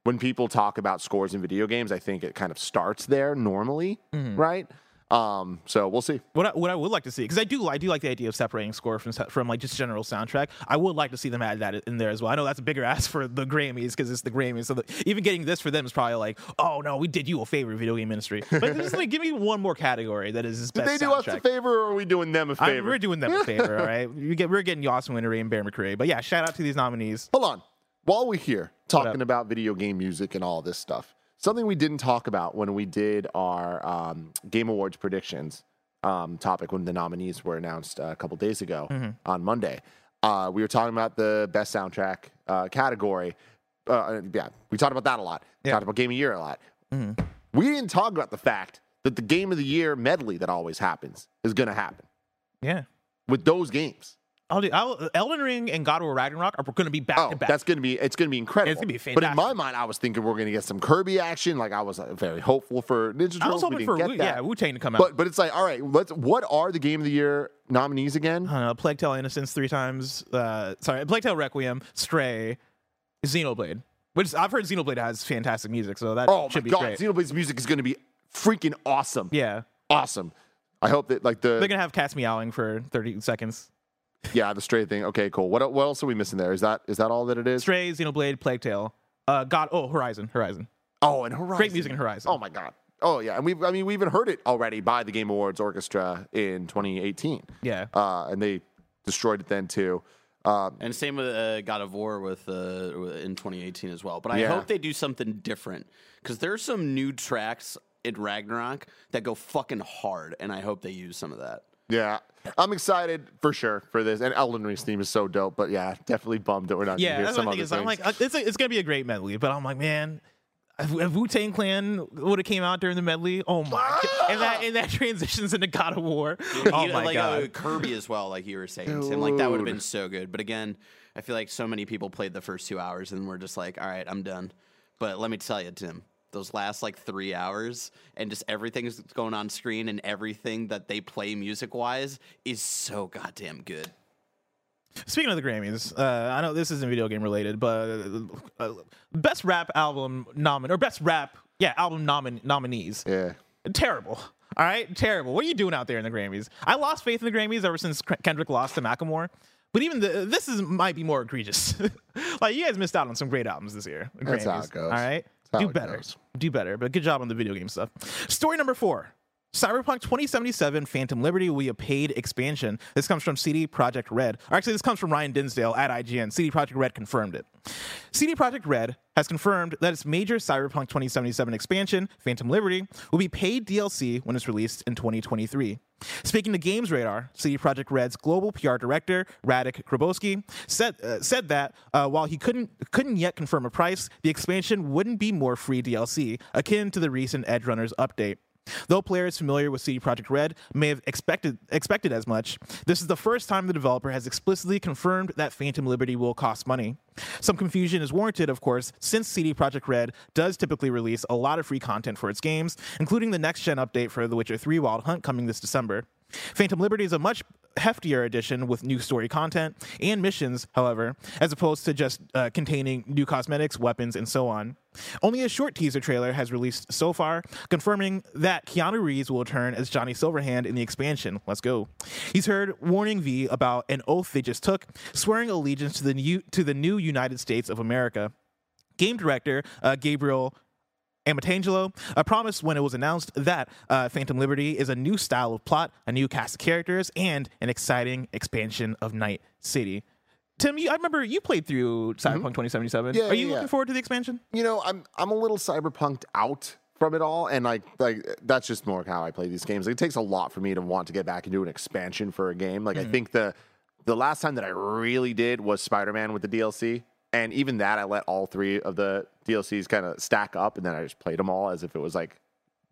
when people talk about scores in video games, I think it kind of starts there normally, Mm-hmm. right? Um, so we'll see. What I, what I would like to see, because I do I do like the idea of separating score from from like just general soundtrack. I would like to see them add that in there as well. I know that's a bigger ask for the Grammys because it's the Grammys. So the, even getting this for them is probably like, oh no, we did you a favor, video game industry. But just like give me one more category that is Did best they do us a favor, or are we doing them a favor? we're doing them a favor, all right? We get, we're getting Austin Wintory and Bear McCreary. But yeah, shout out to these nominees. Hold on. While we're here talking about video game music and all this stuff, something we didn't talk about when we did our um, Game Awards predictions um, topic when the nominees were announced uh, a couple days ago on Monday. Uh, we were talking about the best soundtrack uh, category. Uh, yeah, we talked about that a lot. We Yeah. talked about Game of the Year a lot. We didn't talk about the fact that the Game of the Year medley that always happens is going to happen Yeah. with those games. I'll do, I'll, Elden Ring and God of War Ragnarok are going to be back Oh, to back. that's gonna be it's gonna be incredible. It's gonna be But in my mind, I was thinking we're gonna get some Kirby action. Like I was uh, very hopeful for Ninja Turtles. I was hoping we for Wu, yeah Wu Tang to come out. but but it's like all right. Let's. What are the Game of the Year nominees again? I don't know, Plague Tale Innocence three times. Uh, sorry, Plague Tale Requiem, Stray, Xenoblade. Which I've heard Xenoblade has fantastic music, so that Oh my should be god, great. Xenoblade's music is gonna be freaking awesome. yeah, Awesome. I hope that like the they're gonna have cats meowing for thirty seconds. Yeah the stray thing. Okay, cool. What what else are we missing there? Is that is that all that it is? Stray, Xenoblade, Plague Tale. Uh, God, oh Horizon, Horizon. Oh, and Horizon. Great music in Horizon. Oh my god. Oh yeah, and we I mean we even heard it already by the Game Awards Orchestra in 2018. Yeah, Uh, and they destroyed it then too. Um, And same with uh, God of War with uh, in 2018 as well. But I Yeah. hope they do something different because there's some new tracks in Ragnarok that go fucking hard, and I hope they use some of that. Yeah, I'm excited for sure for this. And Elden Ring's theme is so dope. But yeah, definitely bummed that we're not. yeah. gonna hear some what I other is. I'm like, uh, it's a, it's gonna be a great medley, but I'm like, man. If, if Wu Tang Clan would have came out during the medley, oh my god! And that and that transitions into God of War. Oh You know, my like god! uh, Kirby as well, like you were saying, Tim. Like that would have been so good. But again, I feel like so many people played the first two hours and we're just like, all right, I'm done. But let me tell you, Tim, those last like three hours and just everything's going on screen and everything that they play music wise is so goddamn good. Speaking of the Grammys, uh, I know this isn't video game related, but uh, best rap album nomin or best rap yeah album nomin- nominees. yeah. Terrible. All right, terrible. What are you doing out there in the Grammys? I lost faith in the Grammys ever since Kendrick lost to Macklemore. But even the, this is might be more egregious. like you guys missed out on some great albums this year. the That's how it goes. All right, That's do better. goes. Do better. But good job on the video game stuff. Story number four. Cyberpunk 2077 Phantom Liberty will be a paid expansion. This comes from CD Projekt Red. Or actually, this comes from Ryan Dinsdale at IGN. CD Projekt Red confirmed it. CD Projekt Red has confirmed that its major Cyberpunk 2077 expansion, Phantom Liberty, will be paid DLC when it's released in 2023. Speaking to Games Radar, CD Projekt Red's global PR director Radek Grabowski said uh, said that uh, while he couldn't couldn't yet confirm a price, the expansion wouldn't be more free DLC, akin to the recent Edgerunners update. Though players familiar with CD Projekt Red may have expected expected as much, this is the first time the developer has explicitly confirmed that Phantom Liberty will cost money. Some confusion is warranted, of course, since CD Projekt Red does typically release a lot of free content for its games, including the next gen update for The Witcher 3 Wild Hunt coming this December. Phantom Liberty is a much heftier edition with new story content and missions, however, as opposed to just uh, containing new cosmetics, weapons, and so on. Only a short teaser trailer has released so far, confirming that Keanu Reeves will return as Johnny Silverhand in the expansion. Let's go. He's heard warning V about an oath they just took, swearing allegiance to the new to the new United States of America. Game director uh, Gabriel Amatangelo uh, promised when it was announced that uh, Phantom Liberty is a new style of plot, a new cast of characters, and an exciting expansion of Night City. Tim, you, I remember you played through Cyberpunk 2077. Mm-hmm. Yeah, Are you yeah, looking yeah. forward to the expansion? you know, I'm I'm a little cyberpunked out from it all, and like like that's just more how I play these games. Like, it takes a lot for me to want to get back into an expansion for a game. Like I think the the last time that I really did was Spider Man with the DLC, and even that I let all three of the DLCs kind of stack up, and then I just played them all as if it was like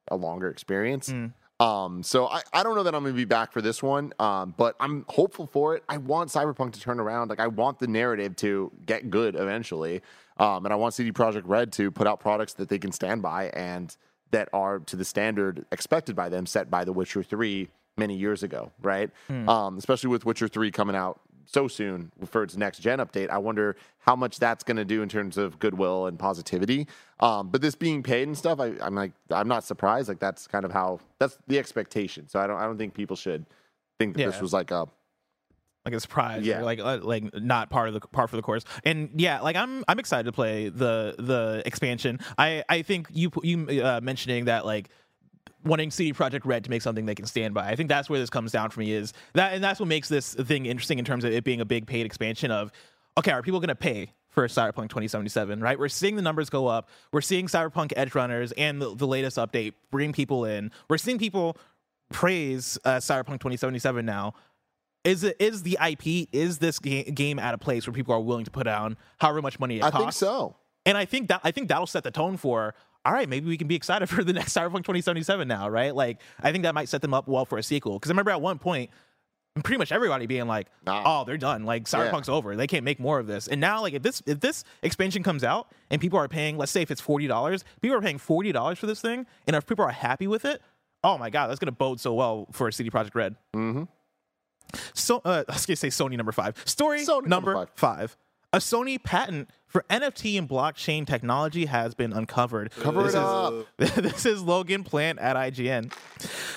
a longer experience. Um, so I, I don't know that I'm gonna be back for this one, um, but I'm hopeful for it. I want Cyberpunk to turn around. Like I want the narrative to get good eventually, um, and I want CD Projekt Red to put out products that they can stand by and that are to the standard expected by them, set by The Witcher Three many years ago, right? Um, especially with Witcher Three coming out so soon for its next gen update. I wonder how much that's going to do in terms of goodwill and positivity. Um, but this being paid and stuff, I, I'm like, I'm not surprised. Like that's kind of how that's the expectation. So I don't, I don't think people should think that Yeah. this was like a like a surprise Yeah. like uh, like not part of the part for the course and yeah like i'm i'm excited to play the the expansion i i think you you uh, mentioning that like wanting CD Projekt Red to make something they can stand by. I think that's where this comes down for me is that, and that's what makes this thing interesting in terms of it being a big paid expansion of, okay, are people going to pay for Cyberpunk 2077? Right, we're seeing the numbers go up. We're seeing Cyberpunk Edgerunners and the, the latest update bring people in. We're seeing people praise uh, Cyberpunk 2077 now. Is it is the IP is this ga- game at a place where people are willing to put down however much money it I costs? I think so. And I think that I think that'll set the tone for all right, maybe we can be excited for the next Cyberpunk 2077 now, right? Like I think that might set them up well for a sequel. Because I remember at one point, pretty much everybody being like, Nah. "Oh, they're done. Like Cyberpunk's over. They can't make more of this." And now, like if this if this expansion comes out and people are paying, let's say if it's forty dollars, people are paying forty dollars for this thing, and if people are happy with it, oh my god, that's gonna bode so well for CD Projekt Red. Mm-hmm. So uh, I was gonna say Sony number five. Story Sony number number five. A Sony patent for NFT and blockchain technology has been uncovered. Cover This it is- up. this is Logan Plant at IGN.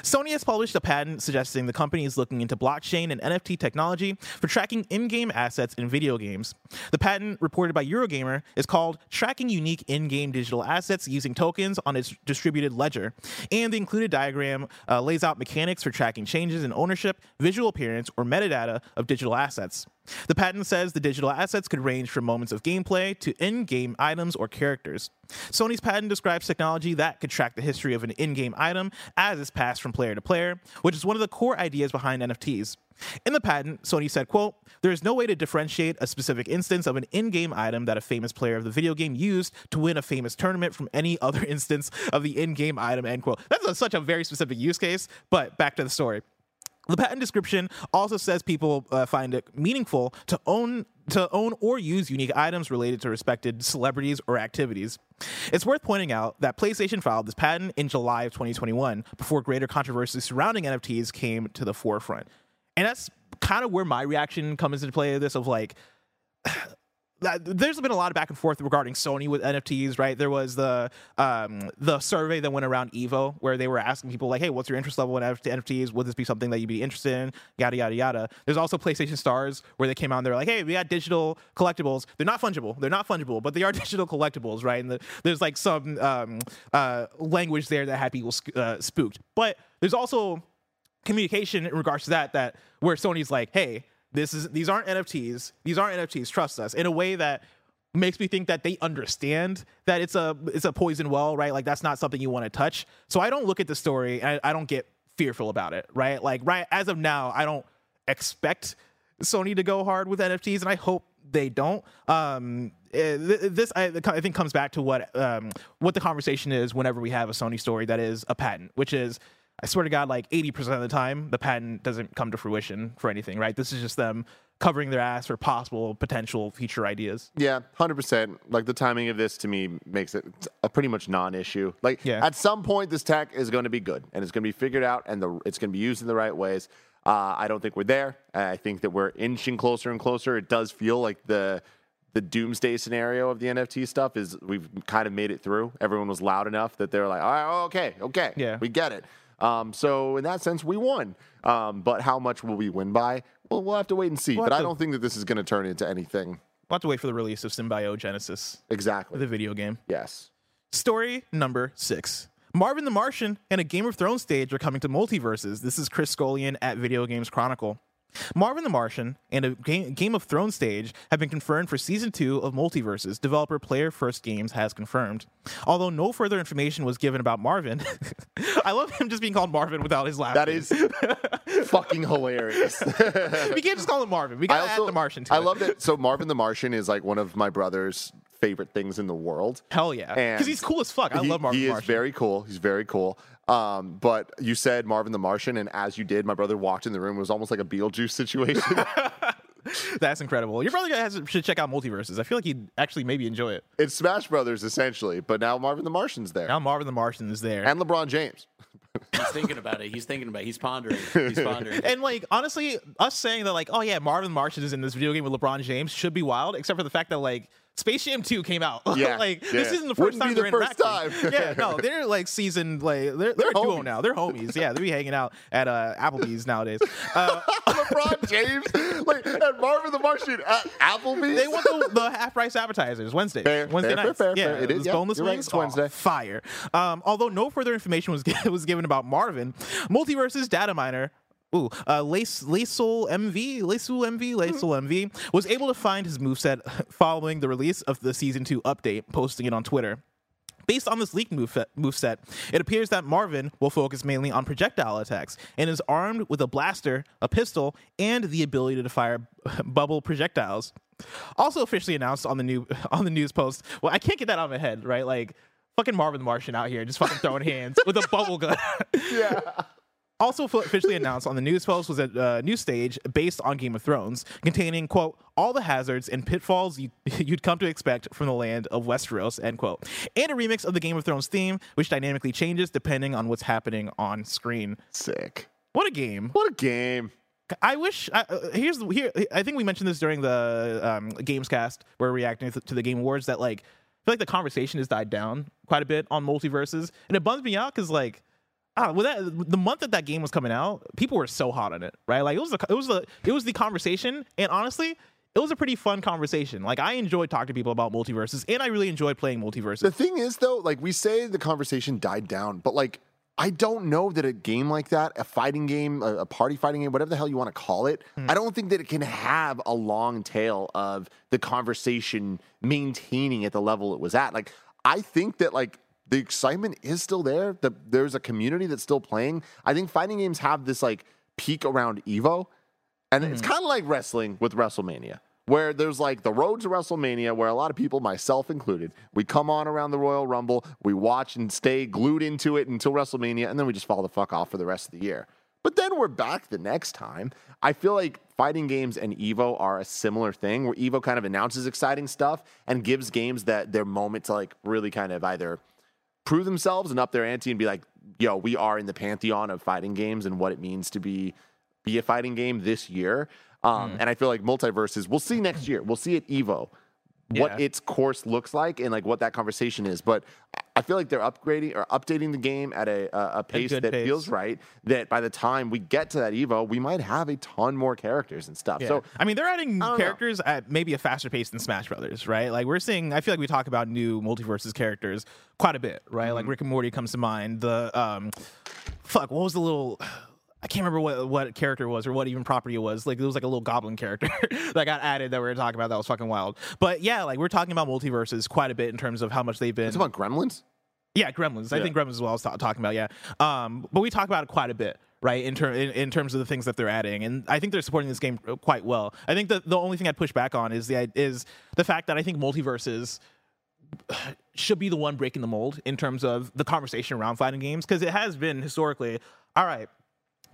Sony has published a patent suggesting the company is looking into blockchain and NFT technology for tracking in-game assets in video games. The patent, reported by Eurogamer, is called Tracking Unique In-Game Digital Assets Using Tokens on its Distributed Ledger, and the included diagram uh, lays out mechanics for tracking changes in ownership, visual appearance, or metadata of digital assets. The patent says the digital assets could range from moments of gameplay to in game items or characters. Sony's patent describes technology that could track the history of an in game item as it's passed from player to player, which is one of the core ideas behind NFTs. In the patent, Sony said, quote, there is no way to differentiate a specific instance of an in-game item that a famous player of the video game used to win a famous tournament from any other instance of the in-game item, end quote. That's a, such a very specific use case, but back to the story. The patent description also says people uh, find it meaningful to own to own or use unique items related to respected celebrities or activities. It's worth pointing out that PlayStation filed this patent in July of 2021 before greater controversy surrounding NFTs came to the forefront. And that's kind of where my reaction comes into play this of like there's been a lot of back and forth regarding Sony with NFTs, right? There was the um, the survey that went around Evo where they were asking people like, "Hey, what's your interest level in NFTs? Would this be something that you'd be interested in?" Yada yada yada. There's also PlayStation Stars where they came out and they're like, "Hey, we got digital collectibles. They're not fungible. They're not fungible, but they are digital collectibles, right?" And the, there's like some um, uh, language there that had people uh, spooked. But there's also communication in regards to that that where Sony's like, hey, this is these aren't NFTs. These aren't NFTs. Trust us. In a way that makes me think that they understand that it's a it's a poison well, right? Like that's not something you want to touch. So I don't look at the story and I, I don't get fearful about it, right? Like right as of now, I don't expect Sony to go hard with NFTs, and I hope they don't. Um, eh, this I, I think comes back to what um, what the conversation is whenever we have a Sony story that is a patent, which is I swear to God, like eighty percent of the time, the patent doesn't come to fruition for anything, right? This is just them covering their ass for possible potential future ideas. Yeah, hundred percent. Like the timing of this to me makes it a pretty much non-issue. Like Yeah. at some point, this tech is going to be good and it's going to be figured out and the it's going to be used in the right ways. Uh, I don't think we're there. I think that we're inching closer and closer. It does feel like the the doomsday scenario of the NFT stuff is we've kind of made it through. Everyone was loud enough that they're like, all right, oh, okay, okay, Yeah. we get it. Um, so in that sense, we won. Um, but how much will we win by? Well, we'll have to wait and see. We'll but I to- don't think that this is going to turn into anything We'll have to wait for the release of Symbiogenesis, exactly. the video game. Yes. Story number six. Marvin the Martian and a Game of Thrones stage are coming to MultiVersus. This is Chris Scullion at Video Games Chronicle. Marvin the Martian and a Game of Thrones stage have been confirmed for season two of MultiVersus. Developer Player First Games has confirmed. Although no further information was given about Marvin, I love him just being called Marvin without his last That name. is fucking hilarious. we can't just call him Marvin. We gotta also add the Martian to I it. love that. So Marvin the Martian is like one of my brother's favorite things in the world. Hell yeah, because he's cool as fuck. I he, love Marvin He is Martian. very cool. He's very cool. Um, but you said Marvin the Martian, and as you did, my brother walked in the room. It was almost like a Beetlejuice situation. That's incredible. Your brother has, should check out MultiVersus. I feel like he'd actually maybe enjoy it. it's Smash Brothers essentially, but now Marvin the Martian's there, Now Marvin the Martian is there. and LeBron James. He's thinking about it. He's thinking about it. He's pondering. He's pondering. And like honestly, us saying that like, oh yeah, Marvin the Martian is in this video game with LeBron James should be wild, except for the fact that like Space Jam 2 came out. Yeah, like yeah. this isn't the 1st Wouldn't time they're the first time. yeah, no, they're like seasoned like they're, they're, a duo now. They're homies. Yeah, they be hanging out at uh, Applebee's nowadays. Uh, LeBron James, like at Marvin the Martian at Applebee's. they want the, the half price appetizers Wednesday. Fair, Wednesday fair, nights. fair, yeah, fair. It is, yeah. boneless right, wings. Wednesday. Oh, fire. Um, although no further information was was given about Marvin, MultiVersus's data miner. Ooh, uh, Lace, MV, Laceul MV, Laceul MV was able to find his moveset following the release of the season two update, posting it on Twitter. Based on this leaked move moveset, it appears that Marvin will focus mainly on projectile attacks and is armed with a blaster, a pistol, and the ability to fire bubble projectiles. Also officially announced on the new on the news post. Well, I can't get that out of my head, right? Like fucking Marvin the Martian out here just fucking throwing hands with a bubble gun. yeah. Also officially announced on the news post was a uh, new stage based on Game of Thrones, containing quote all the hazards and pitfalls you, you'd come to expect from the land of Westeros end quote, and a remix of the Game of Thrones theme, which dynamically changes depending on what's happening on screen. Sick. What a game! What a game. I wish. Uh, here's here. I think we mentioned this during the um, Gamescast where we're reacting to the Game Awards that like I feel like the conversation has died down quite a bit on MultiVersus, and it bums me out because like. Ah, well, that the month that that game was coming out, people were so hot on it, right? Like it was the it was the it was the conversation, and honestly, it was a pretty fun conversation. Like I enjoyed talking to people about MultiVersus, and I really enjoyed playing MultiVersus. The thing is, though, like we say the conversation died down, but like I don't know that a game like that, a fighting game, a, a party fighting game, whatever the hell you want to call it, I don't think that it can have a long tail of the conversation maintaining at the level it was at. Like I think that like the excitement is still there. The, there's a community that's still playing. I think fighting games have this like peak around Evo, and it's mm-hmm. kind of like wrestling with WrestleMania, where there's like the road to WrestleMania, where a lot of people, myself included, we come on around the Royal Rumble, we watch and stay glued into it until WrestleMania, and then we just fall the fuck off for the rest of the year. But then we're back the next time. I feel like fighting games and Evo are a similar thing, where Evo kind of announces exciting stuff and gives games that their moment to like really kind of either prove themselves and up their ante and be like, yo, we are in the pantheon of fighting games and what it means to be be a fighting game this year. Um, And I feel like MultiVersus, we'll see next year. We'll see at Evo what Yeah. its course looks like and like what that conversation is. But I- feel like they're upgrading or updating the game at a, a, a pace good that pace. feels right. That by the time we get to that Evo, we might have a ton more characters and stuff. Yeah. So I mean, they're adding don't know. characters at maybe a faster pace than Smash Brothers, right? Like we're seeing. I feel like we talk about new MultiVersus characters quite a bit, right? Mm-hmm. Like Rick and Morty comes to mind. The um, fuck, what was the little? I can't remember what what character it was or what even property it was. Like it was like a little goblin character that got added that we were talking about. That was fucking wild. But yeah, like we're talking about MultiVersus quite a bit in terms of how much they've been. it's about Gremlins. Yeah, Gremlins. I think Gremlins is what I was ta- talking about. Yeah, um, but we talk about it quite a bit, right? In, ter- in in terms of the things that they're adding, and I think they're supporting this game quite well. I think that the only thing I'd push back on is the is the fact that I think MultiVersus should be the one breaking the mold in terms of the conversation around fighting games because it has been historically. All right,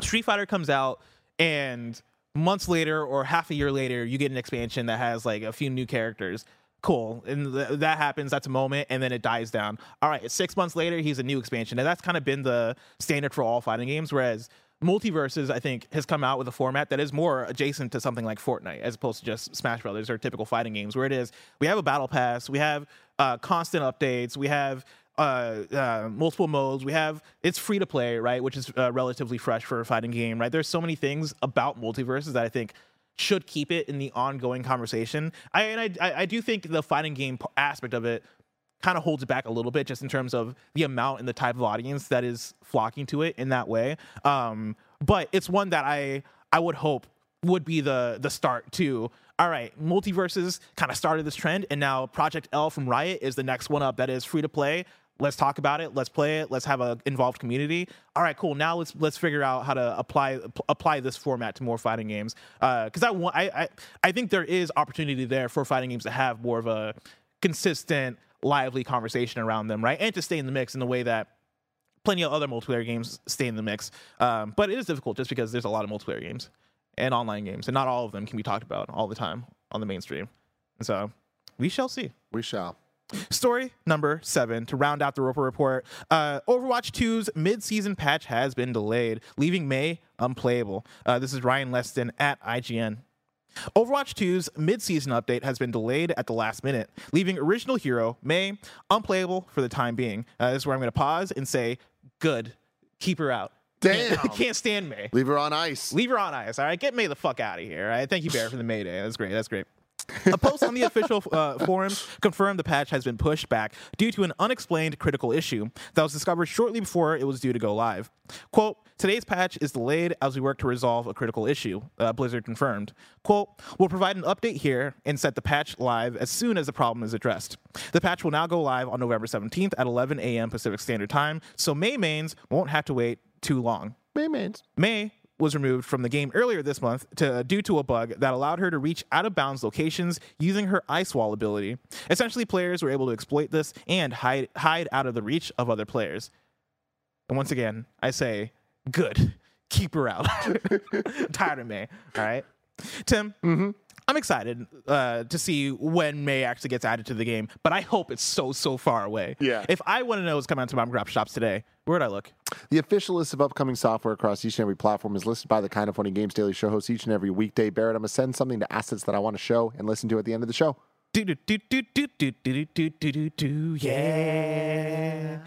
Street Fighter comes out and months later or half a year later, you get an expansion that has like a few new characters. Cool. And th- that happens. That's a moment. And then it dies down. All right. Six months later, he's a new expansion. And that's kind of been the standard for all fighting games. Whereas MultiVersus, I think, has come out with a format that is more adjacent to something like Fortnite as opposed to just Smash Brothers or typical fighting games, where it is we have a battle pass, we have uh, constant updates, we have uh, uh, multiple modes. We have it's free to play, right, which is uh, relatively fresh for a fighting game, right? There's so many things about MultiVersus that I think should keep it in the ongoing conversation. I and I, I do think the fighting game aspect of it kind of holds it back a little bit, just in terms of the amount and the type of audience that is flocking to it in that way. Um, but it's one that I I would hope would be the the start to all right MultiVersus kind of started this trend and now project l from riot is the next one up that is free to play let's talk about it let's play it let's have a involved community. All right cool. Now let's let's figure out how to apply apply this format to more fighting games. Because i want I, I i think there is opportunity there for fighting games to have more of a consistent lively conversation around them right? And to stay in the mix in the way that plenty of other multiplayer games stay in the mix. Um, but it is difficult just because there's a lot of multiplayer games and online games and not all of them can be talked about all the time on the mainstream. And so we shall see. We shall. Story number seven to round out the Roper report. Uh, Overwatch 2's mid-season patch has been delayed, leaving Mei unplayable. Uh, this is Ryan Leston at IGN. Overwatch 2's mid-season update has been delayed at the last minute, leaving original hero Mei unplayable for the time being. Uh, this is where I'm going to pause and say, "Good, keep her out." Damn. I can't stand Mei. Leave her on ice. Leave her on ice. All right, get Mei the fuck out of here. All right, thank you, Bear, for the May Day. That's great. That's great. A post on the official uh, forums confirmed the patch has been pushed back due to an unexplained critical issue that was discovered shortly before it was due to go live. Quote, today's patch is delayed as we work to resolve a critical issue, uh, Blizzard confirmed. Quote, we'll provide an update here and set the patch live as soon as the problem is addressed. The patch will now go live on November 17th at 11 a.m. Pacific Standard Time, so Mei mains won't have to wait too long. Maymans. Mei was removed from the game earlier this month to, due to a bug that allowed her to reach out of bounds locations using her ice wall ability. Essentially, players were able to exploit this and hide hide out of the reach of other players. And once again, I say, good. Keep her out. Tired of Mei. All right. Tim, mm-hmm. I'm excited uh, to see when Mei actually gets added to the game, but I hope it's so, so far away. Yeah. If I want to know what's coming out to mom and grab shops today, where would I look? The official list of upcoming software across each and every platform is listed by the Kind of Funny Games Daily Show hosts each and every weekday. Barrett, I'm going to send something to assets that I want to show and listen to at the end of the show. Do do do do do do do do do do do yeah.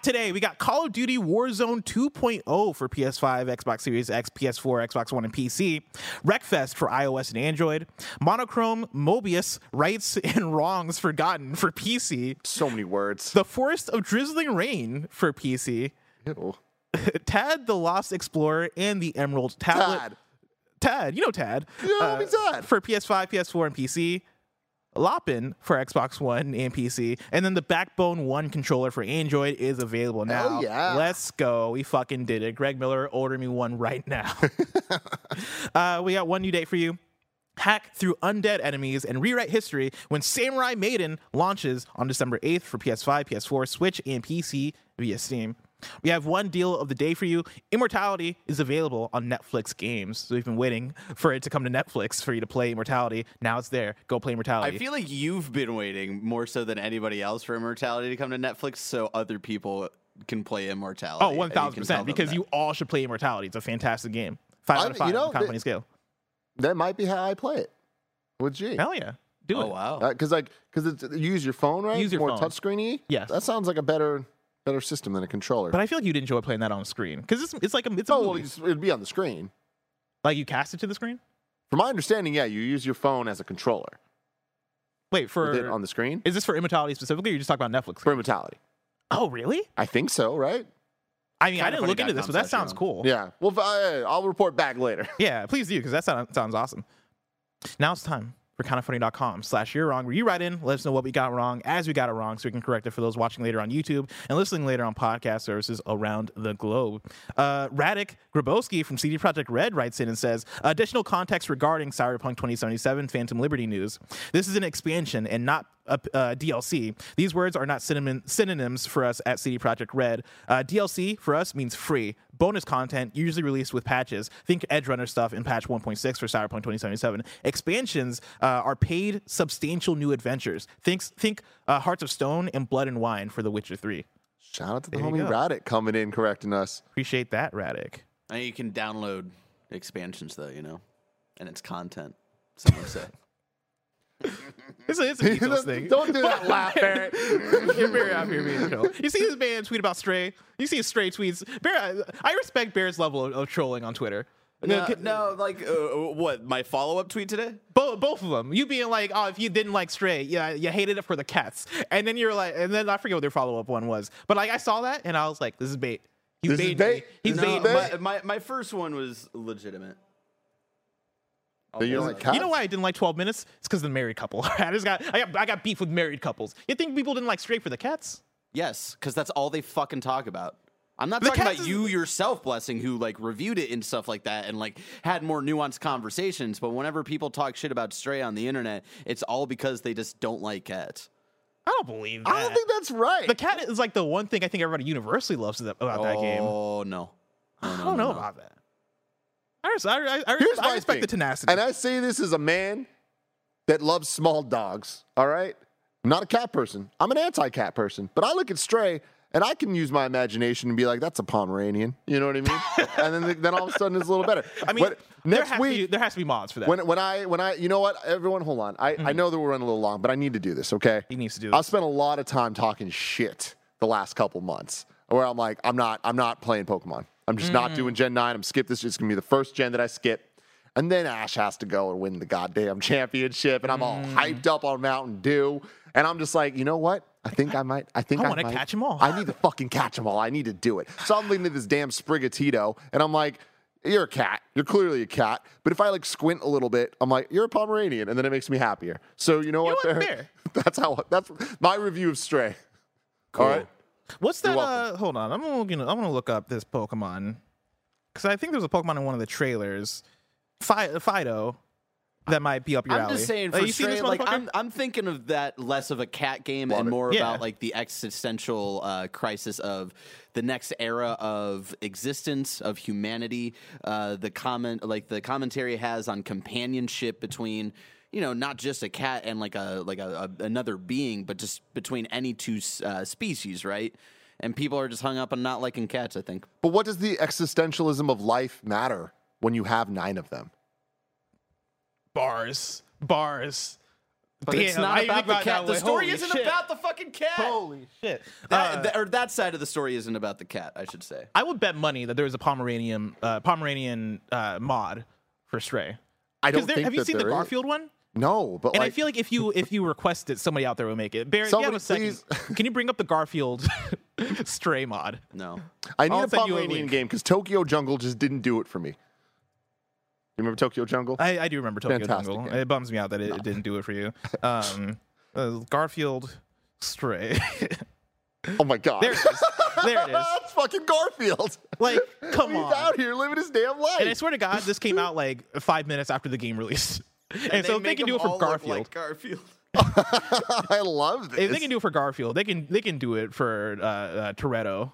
Out today, we got Call of Duty Warzone 2.0 for PS5, Xbox Series X, PS4, Xbox One, and PC. Wreckfest for iOS and Android. Monochrome, Mobius, Rights and Wrongs Forgotten for PC. So many words. The Forest of Drizzling Rain for PC. Ew. Tad the Lost Explorer and the Emerald Tablet. Tad. Tad, you know Tad. You uh, know me, Tad. For PS5, PS4, and PC. Lopin for Xbox One and PC, and then the Backbone One controller for Android is available now. Hell yeah. Let's go. We fucking did it. Greg Miller, order me one right now. uh, we got one new date for you. Hack through undead enemies and rewrite history when Samurai Maiden launches on December 8th for PS5, PS4, Switch, and PC via Steam. We have one deal of the day for you. Immortality is available on Netflix games. So we've been waiting for it to come to Netflix for you to play Immortality. Now it's there. Go play Immortality. I feel like you've been waiting more so than anybody else for Immortality to come to Netflix, so other people can play Immortality. oh, and you can 1000%. tell Because that. you all should play Immortality. It's a fantastic game. Five I- out of five you know, on the company the- scale. That might be how I play it with G. Hell yeah. Do it. Oh it. wow. Uh, because like, because it's you use your phone, right? Use your More phone. touchscreeny. Yes. That sounds like a better, better system than a controller. But I feel like you'd enjoy playing that on screen. Because it's, it's like a, it's a oh, well, movie. it's- it'd be on the screen. like you cast it to the screen? From my understanding, yeah, you use your phone as a controller. Wait, With for. it on the screen is this for Immortality specifically, or you just talk about Netflix? for Immortality. oh, really? I think so, right? I mean, I Kinda didn't look into this, dot but that sounds cool. Yeah. Well, I, I'll report back later. Yeah, please do, because that sound, sounds awesome. Now it's time for kindoffunny.com slash you're wrong, where you write in, let us know what we got wrong as we got it wrong, so we can correct it for those watching later on YouTube and listening later on podcast services around the globe. Uh, Radek Grabowski from CD Projekt Red writes in and says, additional context regarding Cyberpunk 2077 Phantom Liberty news. This is an expansion and not a, uh, DLC. These words are not synonym, synonyms for us at CD Projekt Red. Uh, DLC for us means free. Bonus content usually released with patches. Think Edgerunner stuff in patch 1.6 for Cyberpunk 2077. Expansions uh, are paid, substantial new adventures. Think think uh, Hearts of Stone and Blood and Wine for The Witcher 3. Shout out to the There you homie go. Radek coming in correcting us. Appreciate that, Radek. I you can download expansions though, you know, and it's content. Some would say. It's a, it's a ethos thing. Don't do that laugh, Barrett. You're very out here being troll. You see this man tweet about Stray. You see his Stray tweets. Bear, I, I respect Bear's level of, of trolling on Twitter. No, no, like uh, what? My follow up tweet today? Both, both of them. You being like, oh, if you didn't like Stray, yeah, you hated it for the cats, and then you're like, and then I forget what their follow up one was, but like I saw that and I was like, this is bait. He's This baiting bait? me. He's This is baiting bait? me. My, my my first one was legitimate. Do you don't like? You know why I didn't like 12 minutes? It's because of the married couple. I just got I got I got beef with married couples. You think people didn't like Stray for the cats? Yes, because that's all they fucking talk about. I'm not The talking about is- you yourself, blessing, who like reviewed it and stuff like that, and like had more nuanced conversations. But whenever people talk shit about Stray on the internet, it's all because they just don't like cats. I don't believe that. I don't think that's right. the cat is like the one thing I think everybody universally loves about that game. Oh no, I don't know about that. I, I, I, I, Here's I respect thing. the tenacity. And I say this as a man that loves small dogs. All right, I'm not a cat person. I'm an anti-cat person. But I look at Stray and I can use my imagination and be like, "That's a Pomeranian." You know what I mean? and then then all of a sudden it's a little better. I mean, next has, week be, there has to be mods for that. when when I when I you know what everyone hold on I, I mm. know that we're running a little long but I need to do this okay He needs to do this. I've spent a lot of time talking shit the last couple months where I'm like I'm not I'm not playing Pokemon I'm just not doing mm. Gen nine I'm skip this it's gonna be the first gen that I skip and then Ash has to go and win the goddamn championship and I'm all hyped mm. up on Mountain Dew and I'm just like you know what I think I might I think I I, wanna catch them all. I need to fucking catch them all I need to do it so I'm looking at this damn Sprigatito and I'm like you're a cat. You're clearly a cat. But if I like squint a little bit, I'm like, you're a Pomeranian, and then it makes me happier. So you know what? know what? Fair. That's how. That's my review of Stray. All right. What's that? Uh, hold on, I'm gonna I'm gonna look up this Pokemon because I think there's a Pokemon in one of the trailers, Fi- Fido, that might be up your I'm alley. just saying, Uh, for you seen like? I'm, I'm thinking of that less of a cat game Love and more Yeah. about like the existential uh, crisis of the next era of existence of humanity. Uh, the comment, like the commentary has on companionship between. You know, not just a cat and like a like a, a another being, but just between any two uh, species, right? And people are just hung up on not liking cats. I think. But what does the existentialism of life matter when you have nine of them? bars, bars. But it's Damn, not I didn't about the about cat. The way. story Holy isn't shit. about the fucking cat. Holy shit! That, Uh, that- or that side of the story isn't about the cat, I should say. I would bet money that there is a Pomeranian uh, Pomeranian uh, mod for Stray. I don't there, think have you that seen the there is. Garfield one? No, but And like, I feel like if you if you request it, somebody out there will make it. Barry, if you have a Somebody second, can you bring up the Garfield Stray mod? No. I need I'll a send Pomeranian game because Tokyo Jungle just didn't do it for me. You remember Tokyo Jungle? I, I do remember Tokyo Fantastic Jungle. game. It bums me out that it, it didn't do it for you. Um, uh, Garfield Stray. oh my god. there it is. There it is. That's fucking Garfield. Like, come He's on. out here living his damn life. And I swear to God, this came out like five minutes after the game released. And, so if they can do it for Garfield, Garfield. I love this. if they can do it for Garfield, they can they can do it for uh, uh, Toretto,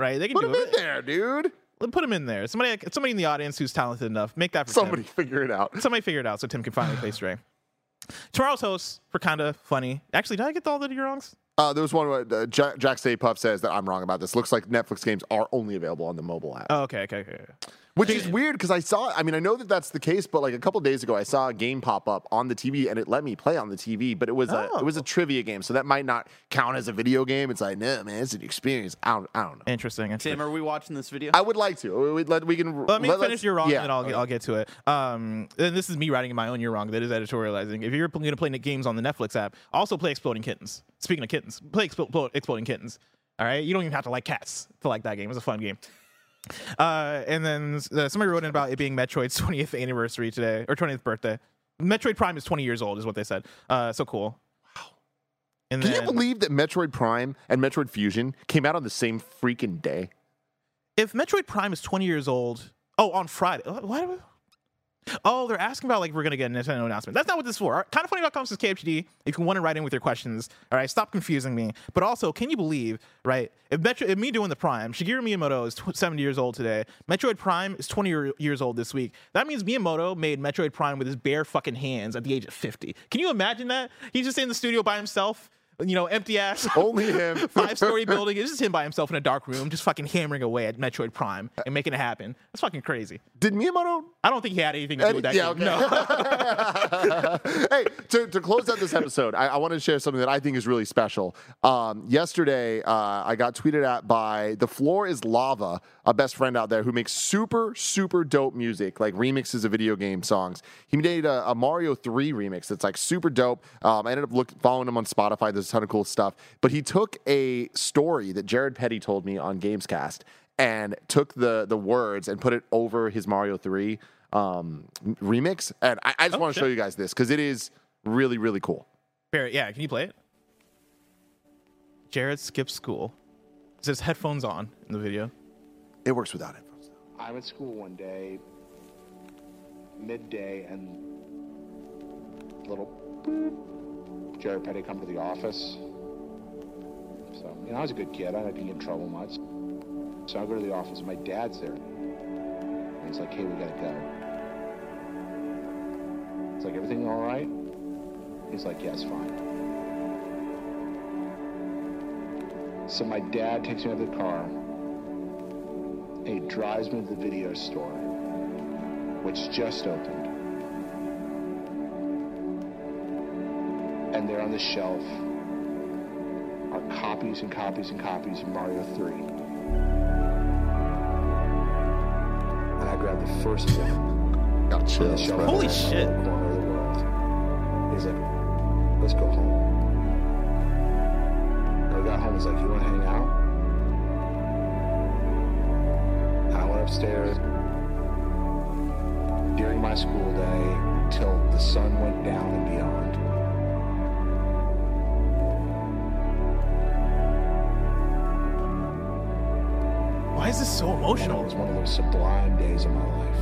right? They can Put do him in it. there, dude. Let put him in there. Somebody somebody in the audience who's talented enough, make that for Somebody Tim. figure it out. Somebody figure it out so Tim can finally play Stray. Tomorrow's host for kind of funny. Actually, did I get all the wrongs? Uh, there was one where uh, Jack, Jack Stay Puff says that I'm wrong about this. Looks like Netflix games are only available on the mobile app, Oh, okay, okay, okay. Which is weird because I saw. I mean, I know that that's the case, but like a couple days ago, I saw a game pop up on the TV and it let me play on the TV, but it was a Oh. it was a trivia game, so that might not count as a video game. It's like, no, man, it's an experience. I don't, I don't know. Interesting. interesting. Tim, are we watching this video? I would like to. We, let, we can Let me let- finish your wrong, yeah, and I'll, okay. get, I'll get to it. Um, and this is me writing in my own you're wrong. That is editorializing. If you're going to play games on the Netflix app, also play Exploding Kittens. Speaking of kittens, play Expl- Exploding Kittens. All right, you don't even have to like cats to like that game. It's a fun game. Uh, and then uh, somebody wrote in about it being Metroid's 20th anniversary today or 20th birthday. Metroid Prime is 20 years old, is what they said. Uh, so cool. Wow. And Can you believe that Metroid Prime and Metroid Fusion came out on the same freaking day? if Metroid Prime is 20 years old, oh, on Friday. Why do we? Oh, they're asking about like we're gonna get a Nintendo announcement. That's not what this is for. Kind of funny.com says KFGD. If you want to write in with your questions, all right, stop confusing me. But also, can you believe, right? If, Metro, if me doing the Prime, Shigeru Miyamoto is tw- 70 years old today. Metroid Prime is 20 year- years old this week. That means Miyamoto made Metroid Prime with his bare fucking hands at the age of 50. Can you imagine that? He's just in the studio by himself, you know, empty ass. Only him. Five story building. It's just him by himself in a dark room, just fucking hammering away at Metroid Prime and making it happen. That's fucking crazy. Did Miyamoto I don't think he had anything to do with that yeah, game. okay. No. hey, to, to close out this episode, I, I want to share something that I think is really special. Um, yesterday, uh, I got tweeted at by The Floor is Lava, a best friend out there who makes super, super dope music, like remixes of video game songs. He made a, a Mario 3 remix that's like super dope. Um, I ended up look, following him on Spotify. There's a ton of cool stuff. But he took a story that Jared Petty told me on Gamescast and took the the words and put it over his Mario 3 um, remix. And I, I just Oh, want to show you guys this because it is really, really cool. Barrett, yeah, can you play it? Jared skips school. Says headphones on in the video. It works without headphones. I'm at school one day, midday, and little boop, Jared Petty come to the office. So, you know, I was a good kid. I didn't get in trouble much. So I go to the office, and my dad's there. And he's like, hey, we gotta go. It's like, everything all right? He's like, yeah, it's fine. So my dad takes me out of the car, he drives me to the video store, which just opened. And there on the shelf are copies and copies and copies of Mario 3. And I grabbed the first one Got the chills. shelf. Holy shit. Corner of the world. He's like, let's go home. And we got home. He's like, you want to hang out? Upstairs during my school day till the sun went down and beyond. Why is this so And it was one of those sublime days of my life.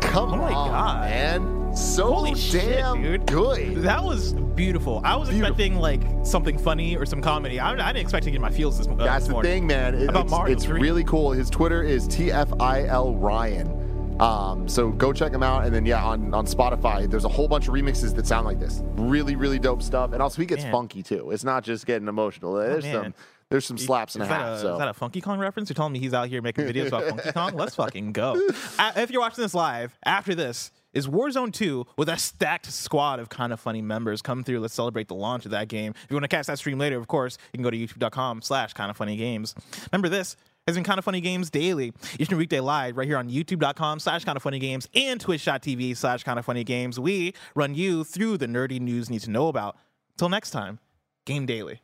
Come Oh my on, God. man. So Holy shit, damn dude. good. That was beautiful. I was Beautiful. expecting like something funny or some comedy. I, I didn't expect to get my feels this, uh, That's this the morning. thing, man. It- About it's Mario it's 3. really cool. His Twitter is TFIL Ryan. Um, so go check him out. And then, yeah, on, on Spotify, there's a whole bunch of remixes that sound like this. Really, really dope stuff. And also, he gets Man. funky too. It's not just getting emotional. There's man. some there's some slaps and a is that half. a, so Is that a Funky Kong reference? You're telling me he's out here making videos about Funky Kong? Let's fucking go. If you're watching this live, after this is Warzone 2 with a stacked squad of kind of funny members. Come through. Let's celebrate the launch of that game. If you want to catch that stream later, of course, you can go to youtube.com slash kind of funny games. Remember this has been kind of funny games daily each and weekday live right here on youtube.com slash kind of funny games and twitch.tv slash kind of funny games we run you through the nerdy news you need to know about till next time game daily